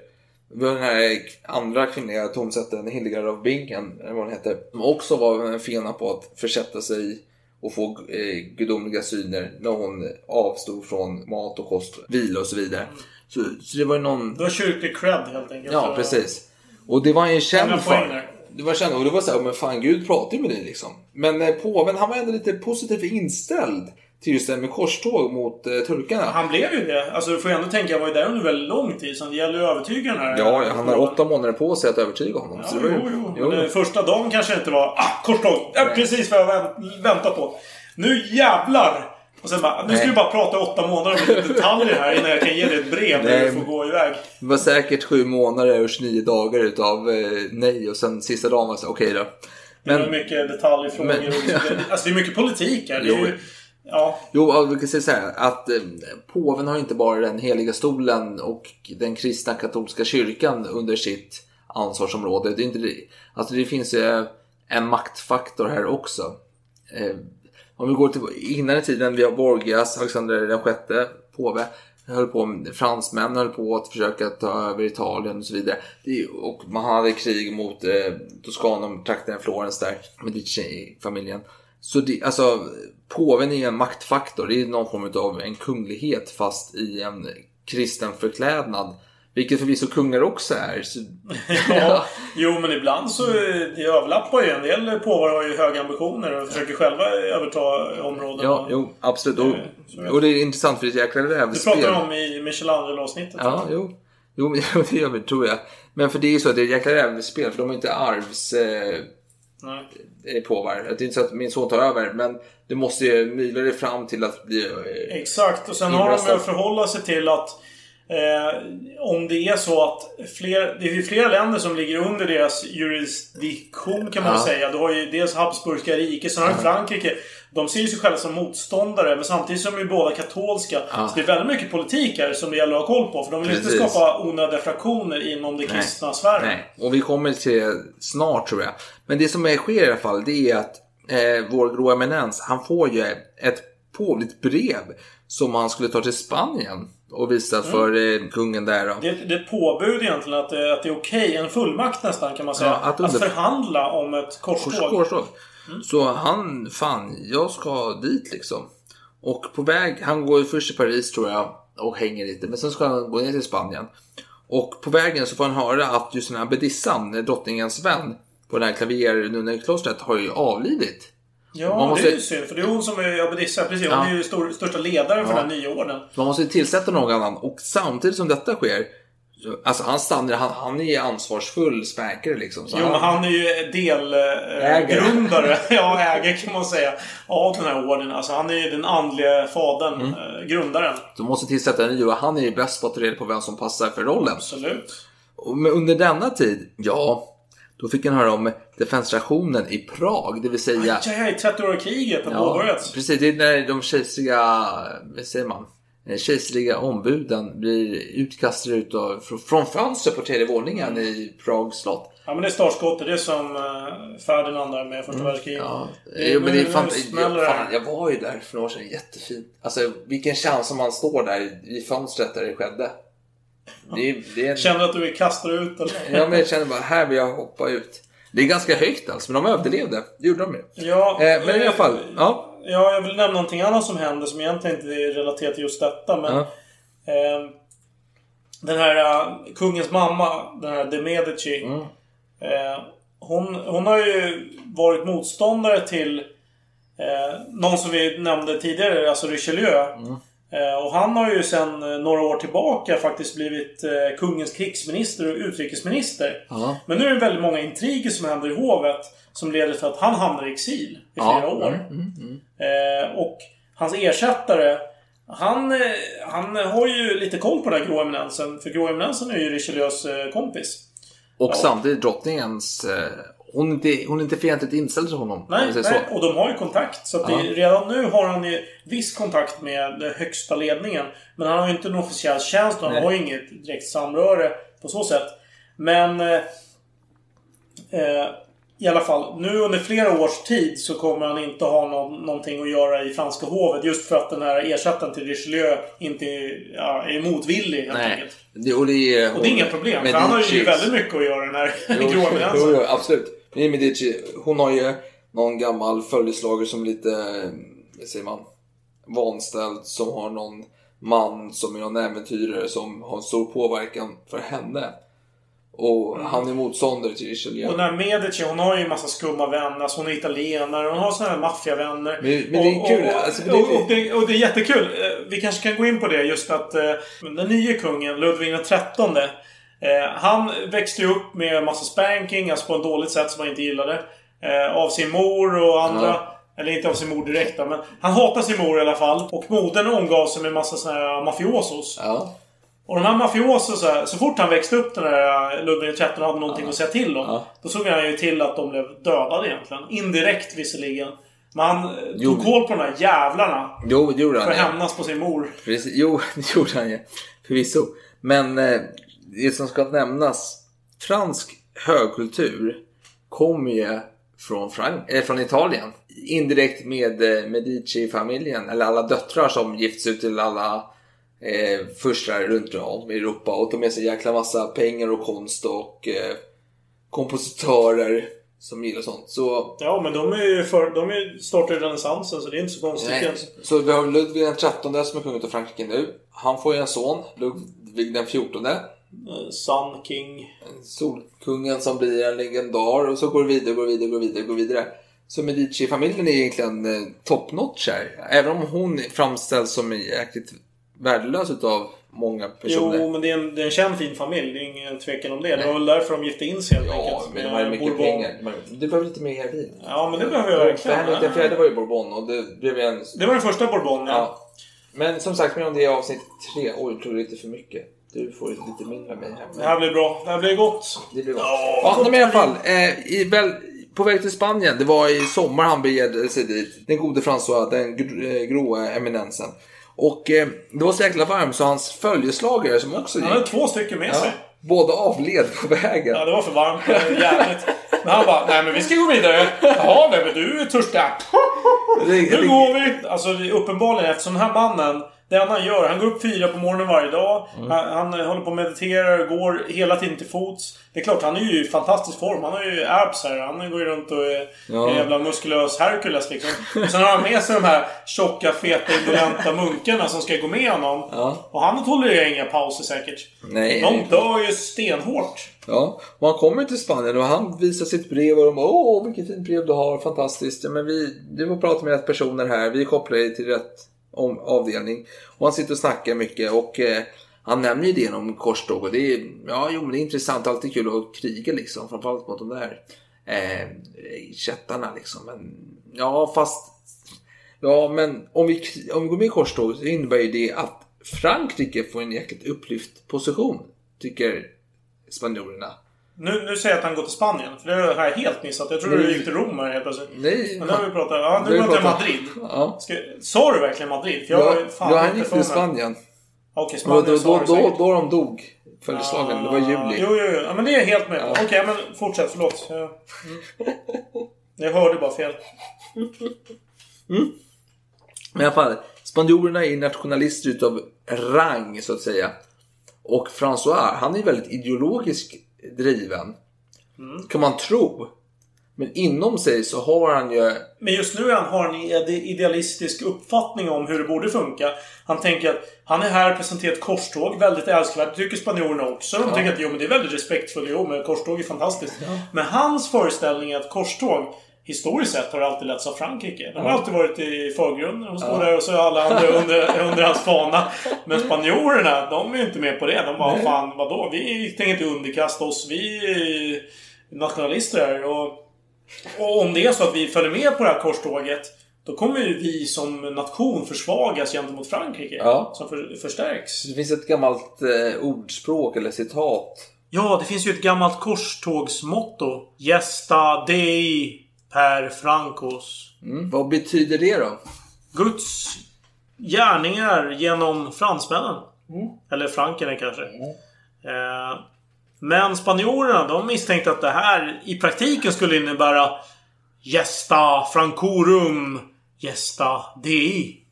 Vi har den här andra kvinnliga tonsättaren, Hildegard av Bingen, eller vad hon heter. Som också var en fena på att försätta sig och få eh, gudomliga syner när hon avstod från mat och kost, vila och så vidare. Så, så det var ju någon... Det var kyrklig cred helt enkelt. Ja, precis. Och det var en Många känd för. Det var känd, och det var så här, men fan Gud pratar ju med dig liksom. Men eh, påven han var ändå lite positivt inställd till just det här med korståg mot eh, turkarna. Han blev ju det. Alltså du får ju ändå tänka, jag var ju där under väldigt lång tid. Så det gäller ju att övertyga den här... Ja, han har åtta månader på sig att övertyga honom. Ja, så jo, jo. Men det första dagen kanske inte var ah, korståg. Ja, precis vad jag vänt, väntat på. Nu jävlar! Och sen bara, nu ska vi bara prata åtta månader om lite detaljer här innan jag kan ge dig ett brev Nej, du får gå iväg. Det var säkert sju månader och 29 dagar utav eh, nej och sen sista dagen var så okej då. Det var Men, mycket detaljfrågor. Men- och det, alltså det är mycket politik här. Det är Jo. ju, ja, jo, vi kan säga så här att eh, påven har inte bara den heliga stolen och den kristna katolska kyrkan under sitt ansvarsområde. Det, är inte det. Alltså det finns ju en maktfaktor här också. Eh, om vi går till innan i tiden, vi har Borgias, Alexander den sjätte, påve. Höll på, fransmän höll på att försöka ta över Italien och så vidare. Det, och man hade krig mot eh, Toscana, trakten Florens där, Medici-familjen. Så det, alltså, påven är en maktfaktor. Det är någon form av en kunglighet fast i en kristen förklädnad. Vilket förvisso kungar också är. Så, ja. Jo, men ibland så eh, det överlappar ju. En del påvar har ju höga ambitioner och försöker själva överta områden. ja, jo, absolut. Och, och det är intressant för det är ett jäkla Det rävspel. pratar vi om i Michelangelo-avsnittet. Ja, jo. Jo, det gör vi, tror jag. Men för det är ju så att det är ett jäkla rävspel, för de har inte arvs... Eh, Nej. eh, påvar. Det är inte så att min son tar över, men du måste ju myla dig fram till att bli... Eh, Exakt, och sen har de Inröstad. att förhålla sig till att eh, om det är så att fler, det är flera länder som ligger under deras jurisdiktion kan man Ja. säga. Du har ju dels Habsburgska riket, sen har du Frankrike. De ser ju sig själva som motståndare, men samtidigt som de är båda katolska. Ja. Så det är väldigt mycket politik här som det gäller att ha koll på. För de vill inte Precis. skapa onödiga fraktioner inom det kristna sfären. Nej, och vi kommer till det snart tror jag. Men det som är- sker i alla fall, det är att eh, vår grå eminens, han får ju ett påvligt brev som han skulle ta till Spanien och visa Mm. för eh, kungen där. Då. Det, det är ett påbud egentligen att, det- att det är okej, en fullmakt nästan kan man säga, Ja, att, att under- förhandla om ett korståg. Korståg. Så han, fan, jag ska dit liksom. Och på väg, han går ju först till Paris tror jag och hänger lite. Men sen ska han gå ner till Spanien. Och på vägen så får han höra att just den här abbedissan, drottningens vän, på det här klaviernunneklostret har ju avlidit. Ja, Man måste- det är ju synd. För det är hon som är abbedissa. Precis, hon Ja. är ju stor, största ledaren för Ja. den här nya orden. Man måste ju tillsätta någon annan. Och samtidigt som detta sker, så- alltså han stannar, han, han är ansvarsfull späkare liksom. Så Jo, men han är ju delgrundare, ja ägare kan man säga, av den här orden. Alltså han är ju den andliga fadern, Mm. eh, grundaren. De måste tillsätta en ny och han är ju bäst på att ta reda på vem som passar för rollen. Absolut. Och Men under denna tid, ja, då fick han höra om defenstrationen i Prag, det vill säga... Aj, aj, 30-åriga kriget har Ja, påbörjats. precis. Det är när de kejserliga, vad säger man, Eh, kejserliga ombuden blir utkastade ut av, fr- från fönster på tredje våningen i Prags slott. Ja, men det är startskottet. Det är som uh, Ferdinand där med första världskriget. Mm, Ja, Det är- jo, men det är fan, jag, fan, jag var ju där för några år sedan, jättefint. Alltså vilken chans om man står där i fönstret där det skedde. Det är, det är en... Känner du att du vill kasta ut eller? Ja, men jag känner bara, här vill jag hoppa ut. Det är ganska högt alltså, men de överlevde. Det gjorde de ju. Ja, Eh, men i alla fall, ja. Ja, jag vill nämna någonting annat som hände som egentligen inte är relaterat till just detta. Men Ja. eh, Den här eh, kungens mamma, den här de Medici. Mm. Eh, hon, hon har ju varit motståndare till eh, någon som vi nämnde tidigare, alltså Richelieu. Mm. Eh, och han har ju sedan eh, några år tillbaka faktiskt blivit eh, kungens krigsminister och utrikesminister. Ja. Men nu är det väldigt många intriger som händer i hovet som leder till att han hamnar i exil i Ja. flera år. Mm, mm, mm. Och hans ersättare, han, han har ju lite koll på den här grå eminensen. För grå eminensen är ju Richelieus kompis. Och Ja. samtidigt drottningens hon, är inte, hon är inte fientligt inställd till honom. om Nej, nej, och de har ju kontakt. Så det, redan nu har han ju viss kontakt med den högsta ledningen. Men han har ju inte en officiell tjänst och han Nej. har ju inget direkt samröre på så sätt. Men... Eh, eh, I alla fall, nu under flera års tid så kommer han inte ha någon, någonting att göra i franska hovet. Just för att den här ersättaren till Richelieu inte är, ja, är motvillig helt Nej. enkelt. Det, och, det är, Och det är inga problem. För han har ju väldigt mycket att göra den här Jo, grå jo, eminensen. jo, absolut. Men Medici, hon har ju någon gammal följeslagare som lite, vad säger man, vanställd. Som har någon man som är någon äventyrare som har en stor påverkan för henne. Och han är motståndare till Richelieu. Och den här Medici, hon har ju en massa skumma vänner. Alltså hon är italienare. Hon har såna här maffiavänner. Men- men det är Och- kul, Och, alltså, för det är- och, och, det, och det är jättekul. Eh, Vi kanske kan gå in på det just att eh, den nya kungen, Ludvig XIII. Eh, han växte ju upp med en massa spanking, alltså på ett dåligt sätt som han inte gillade. Eh, av sin mor och andra. Ja. Eller inte av sin mor direkt men han hatar sin mor i alla fall. Och modern omgav sig med en massa såna här mafiosos. Ja. Och de här mafiosos, så, här, så fort han växte upp den där Ludvig XIII och hade någonting att säga till om. Ja. Då såg han ju till att de blev dödade egentligen. Indirekt visserligen. Men han eh, Jo. tog koll på de här jävlarna. Jo, det gjorde han. För att ja. hämnas på sin mor. Precis. Jo, det gjorde han ju. Förvisso. Men eh, det som ska nämnas. Fransk högkultur kommer ju från, Frank- eh, från Italien. Indirekt med eh, Medici-familjen. Eller alla döttrar som gifts ut till alla eh, furstar runt om i Europa. Och tog med sig jäkla massa pengar och konst och eh, kompositörer som gillar sånt. Så Ja, men de är ju för, de är startade renässansen så det är inte så konstigt Nej. egentligen. Så vi har Ludvig den XIII som är kung av Frankrike nu. Han får ju en son, Ludvig den XIV. Eh, Sun King. Solkungen som blir en legendar och så går det vidare, går vidare, går vidare, går vidare. Så Medici-familjen är egentligen eh, top notch här. Även om hon framställs som jäkligt värdelös utav många personer. Jo, men det är, en, det är en känd fin familj. Det är ingen tvekan om det. Det var väl därför de gifte in sig helt Ja, enkelt. men de med har ju mycket Bourbon. pengar. Du behöver lite mer vin. Ja, men det behöver jag verkligen. Henrik den fjärde var ju Bourbon och det blev en... Det var den första Bourbon, ja. Ja. Men som sagt, mer om det i avsnitt tre. Oj, jag tror det är lite för mycket. Du får lite mindre av mig här. Det här blir bra. Det här blir gott. Det blir bra. Ja, Ja, gott men i alla fall. Eh, i, väl, på väg till Spanien. Det var i sommar han begärde sig dit. Den gode François, den eh, gråa eminensen. Och eh, det var så jäkla varmt så hans följeslagare som också Han hade gick. två stycken med Ja, sig. båda avled på vägen. Ja, det var för varmt. Var Jävligt. Men han bara, nej men vi ska gå vidare. Jaha, nej men du är törstig. Det- Nu går vi! Alltså uppenbarligen eftersom den här mannen, det enda han gör, han går upp fyra på morgonen varje dag. Mm. Han, han håller på och mediterar, går hela tiden till fots. Det är klart, han är ju i fantastisk form. Han har ju abs här. Han går ju runt och är Ja. jävla muskulös Hercules liksom. Och sen har han med sig de här tjocka, feta, indolenta munkarna som ska gå med honom. Ja. Och han tolererar inga pauser säkert. Nej. De dör ju stenhårt. Ja, och han kommer till Spanien och han visar sitt brev och de bara Åh, vilket fint brev du har, fantastiskt. Ja, men vi, du får prata med rätt personer här, vi kopplar dig till rätt om, avdelning. Och han sitter och snackar mycket och eh, han nämner ju idén om korståg och det är, ja, jo, men det är intressant, alltid kul att kriga liksom, framförallt mot de där eh, kättarna liksom. Men, ja, fast Ja, men om vi, om vi går med i korståg så innebär ju det att Frankrike får en jäkligt upplyft position, tycker spanjorerna. Nu, nu säger jag att han går till Spanien. För det har jag helt missat. Jag trodde du gick till Rom här helt plötsligt. Nej, Men nu har vi pratat... Ja, Nu pratar jag Madrid. Ja. Ska, sa du verkligen Madrid? För jag Ja, fan ja, han gick till. Spanien. Okej, Spanien då, då, då, då de dog följeslagen. Det var Ah, juli. Jo, jo, jo. Ja, men det är jag helt med på. Ja. Okej, men fortsätt. Förlåt. Jag, mm. jag hörde bara fel. Men i alla fall, spanjorerna är nationalister utav rang så att säga. Och François, han är väldigt ideologiskt driven. Mm. Kan man tro. Men inom sig så har han ju... Men just nu han har en ide- idealistisk uppfattning om hur det borde funka. Han tänker att han är här, presenterar ett korståg. Väldigt älskvärt. Det tycker spanjorerna också. De tycker att jo, men det är väldigt respektfullt. Jo, men korståg är fantastiskt. Men hans föreställning är att korståg Historiskt sett har det alltid letts av Frankrike. De har alltid varit i förgrunden. De står där och så är alla andra under, under hans fana. Men spanjorerna, de är ju inte med på det. De bara, fan vadå? Vi tänker inte underkasta oss. Vi är nationalister här. Och och om det är så att vi följer med på det här korståget då kommer ju vi som nation försvagas gentemot Frankrike. Ja. Som för, förstärks. Det finns ett gammalt eh, ordspråk eller citat Ja, det finns ju ett gammalt korstågsmotto. Gesta Dei per Francos. Mm. Vad betyder det då? Guds gärningar genom fransmännen. Eller frankerna kanske. Eh, men spanjorerna de misstänkte att det här i praktiken skulle innebära Gesta Francorum Gesta Dei.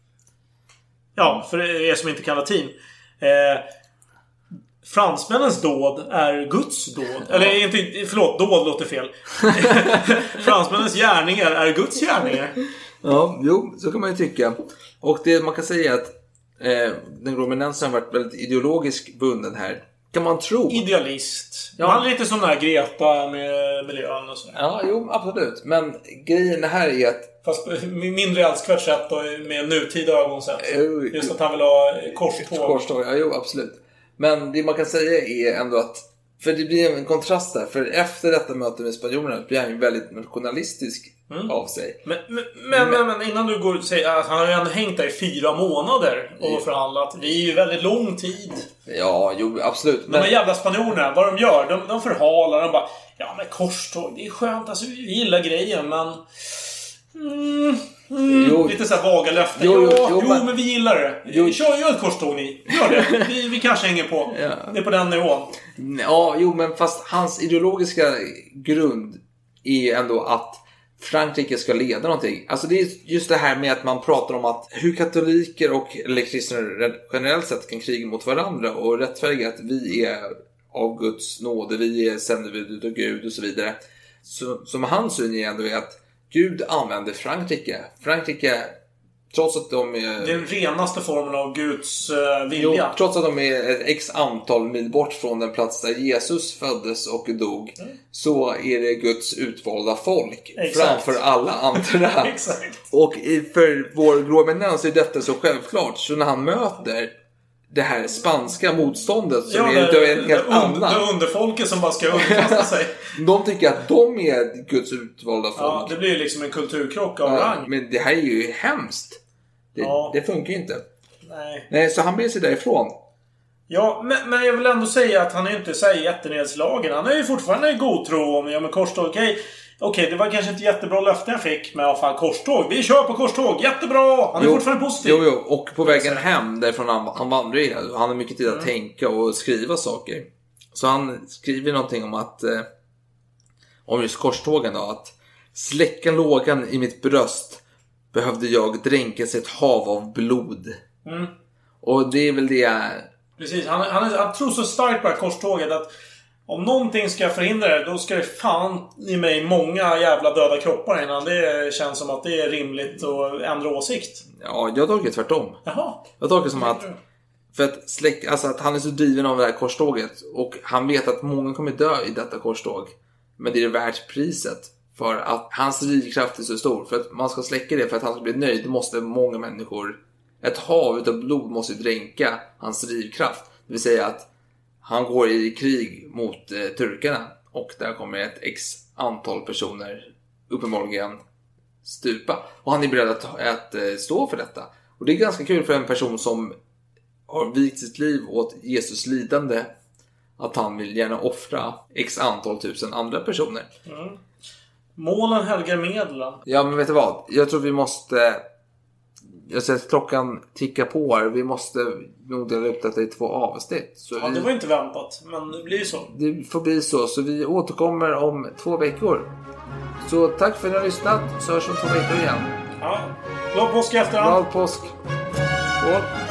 Ja, för er som inte kan latin. Eh, fransmännens dåd är Guds dåd. Eller inte, förlåt, dåd låter fel. fransmännens gärningar är Guds gärningar. Ja, jo, så kan man ju tycka. Och det man kan säga är att eh, den romanensen har varit väldigt ideologiskt bunden här. Kan man tro. Idealist. Ja. Han är lite som den här Greta med miljön och så. Ja, jo, absolut. Men grejen här är att Fast mindre älskvärt sätt och med nutida ögon sett. Jo, Just att han vill ha korståg. korståg, ja, jo, absolut. Men det man kan säga är ändå att för det blir en kontrast där. För efter detta möte med spanjorerna blir han ju väldigt nationalistisk av sig. Men, men, men, men, men innan du går och säger att han har ju ändå hängt där i fyra månader och förhandlat. Det är ju väldigt lång tid. Ja, jo, absolut. De här jävla spanjorerna, vad de gör? De, de förhalar. De bara Ja men korståg, det är skönt. Alltså vi gillar grejen men... Mm, mm, Jo. Lite såhär vaga löften. Jo, jo, jo, jo, men- men... vi gillar det. Jo. Kör, gör ett korståg ni. Gör det. Vi, vi kanske hänger på. Ja. Det är på den nivån. Ja, jo, men fast hans ideologiska grund är ändå att Frankrike ska leda någonting. Alltså det är just det här med att man pratar om att hur katoliker och eller kristna generellt sett kan kriga mot varandra och rättfärdiga att vi är av Guds nåde, vi är sändebud av Gud och så vidare. Så, som hans syn är ändå är att Gud använder Frankrike. Frankrike, trots att de är... Den renaste formen av Guds Jo, vilja. trots att de är ett x antal mil bort från den plats där Jesus föddes och dog så är det Guds utvalda folk Exakt. framför alla andra. Och för vår grå eminens är detta så självklart så när han möter det här spanska motståndet som Ja, är det, en helt annan. det underfolket som bara ska underkasta sig. De tycker att de är Guds utvalda folk. Ja, det blir ju liksom en kulturkrock av Ja, rang. men det här är ju hemskt. Det, Ja. det funkar ju inte. Nej. Nej, så han beger sig därifrån. Ja, men, men jag vill ändå säga att han är ju inte så jättenedslagen. Han är ju fortfarande i god tro om, ja men korståg, okej. Okej, det var kanske inte jättebra löften jag fick. Men vad fan, korståg. Vi kör på korståg. Jättebra! Han är Jo, fortfarande positiv. Jo, jo, och på vägen hem därifrån han, han vandrar ju. Han har mycket tid att tänka och skriva saker. Så han skriver någonting om att eh, om just korstågen då. Att släcka lågan i mitt bröst behövde jag dränkas i ett hav av blod. Mm. Och det är väl det. Precis. Han, han, han tror så starkt på det här korståget att om någonting ska förhindra det, då ska det fan i mig många jävla döda kroppar innan det känns som att det är rimligt att ändra åsikt. Ja, jag tolkar det tvärtom. Jaha. Jag tolkar det som att För att, släck, alltså att han är så driven av det här korståget och han vet att många kommer dö i detta korståg. Men det är värt priset. För att hans drivkraft är så stor. För att man ska släcka det för att han ska bli nöjd måste många människor... Ett hav utav blod måste dränka hans drivkraft. Det vill säga att han går i krig mot eh, turkarna. Och där kommer ett x antal personer uppenbarligen stupa. Och han är beredd att, att eh, stå för detta. Och det är ganska kul för en person som har vikt sitt liv åt Jesus lidande att han vill gärna offra x antal tusen andra personer. Målen helgar medlen. Ja, men vet du vad? Jag tror vi måste... Jag ser att klockan tickar på här. Vi måste nog dela ut detta i två avsnitt. Så Ja, vi, det var inte väntat. Men det blir ju så. det får bli så. Så vi återkommer om två veckor. Så tack för att ni har lyssnat. Så hörs vi om två veckor igen. Ja. Glad påsk i efterhand. Glad påsk! Skål!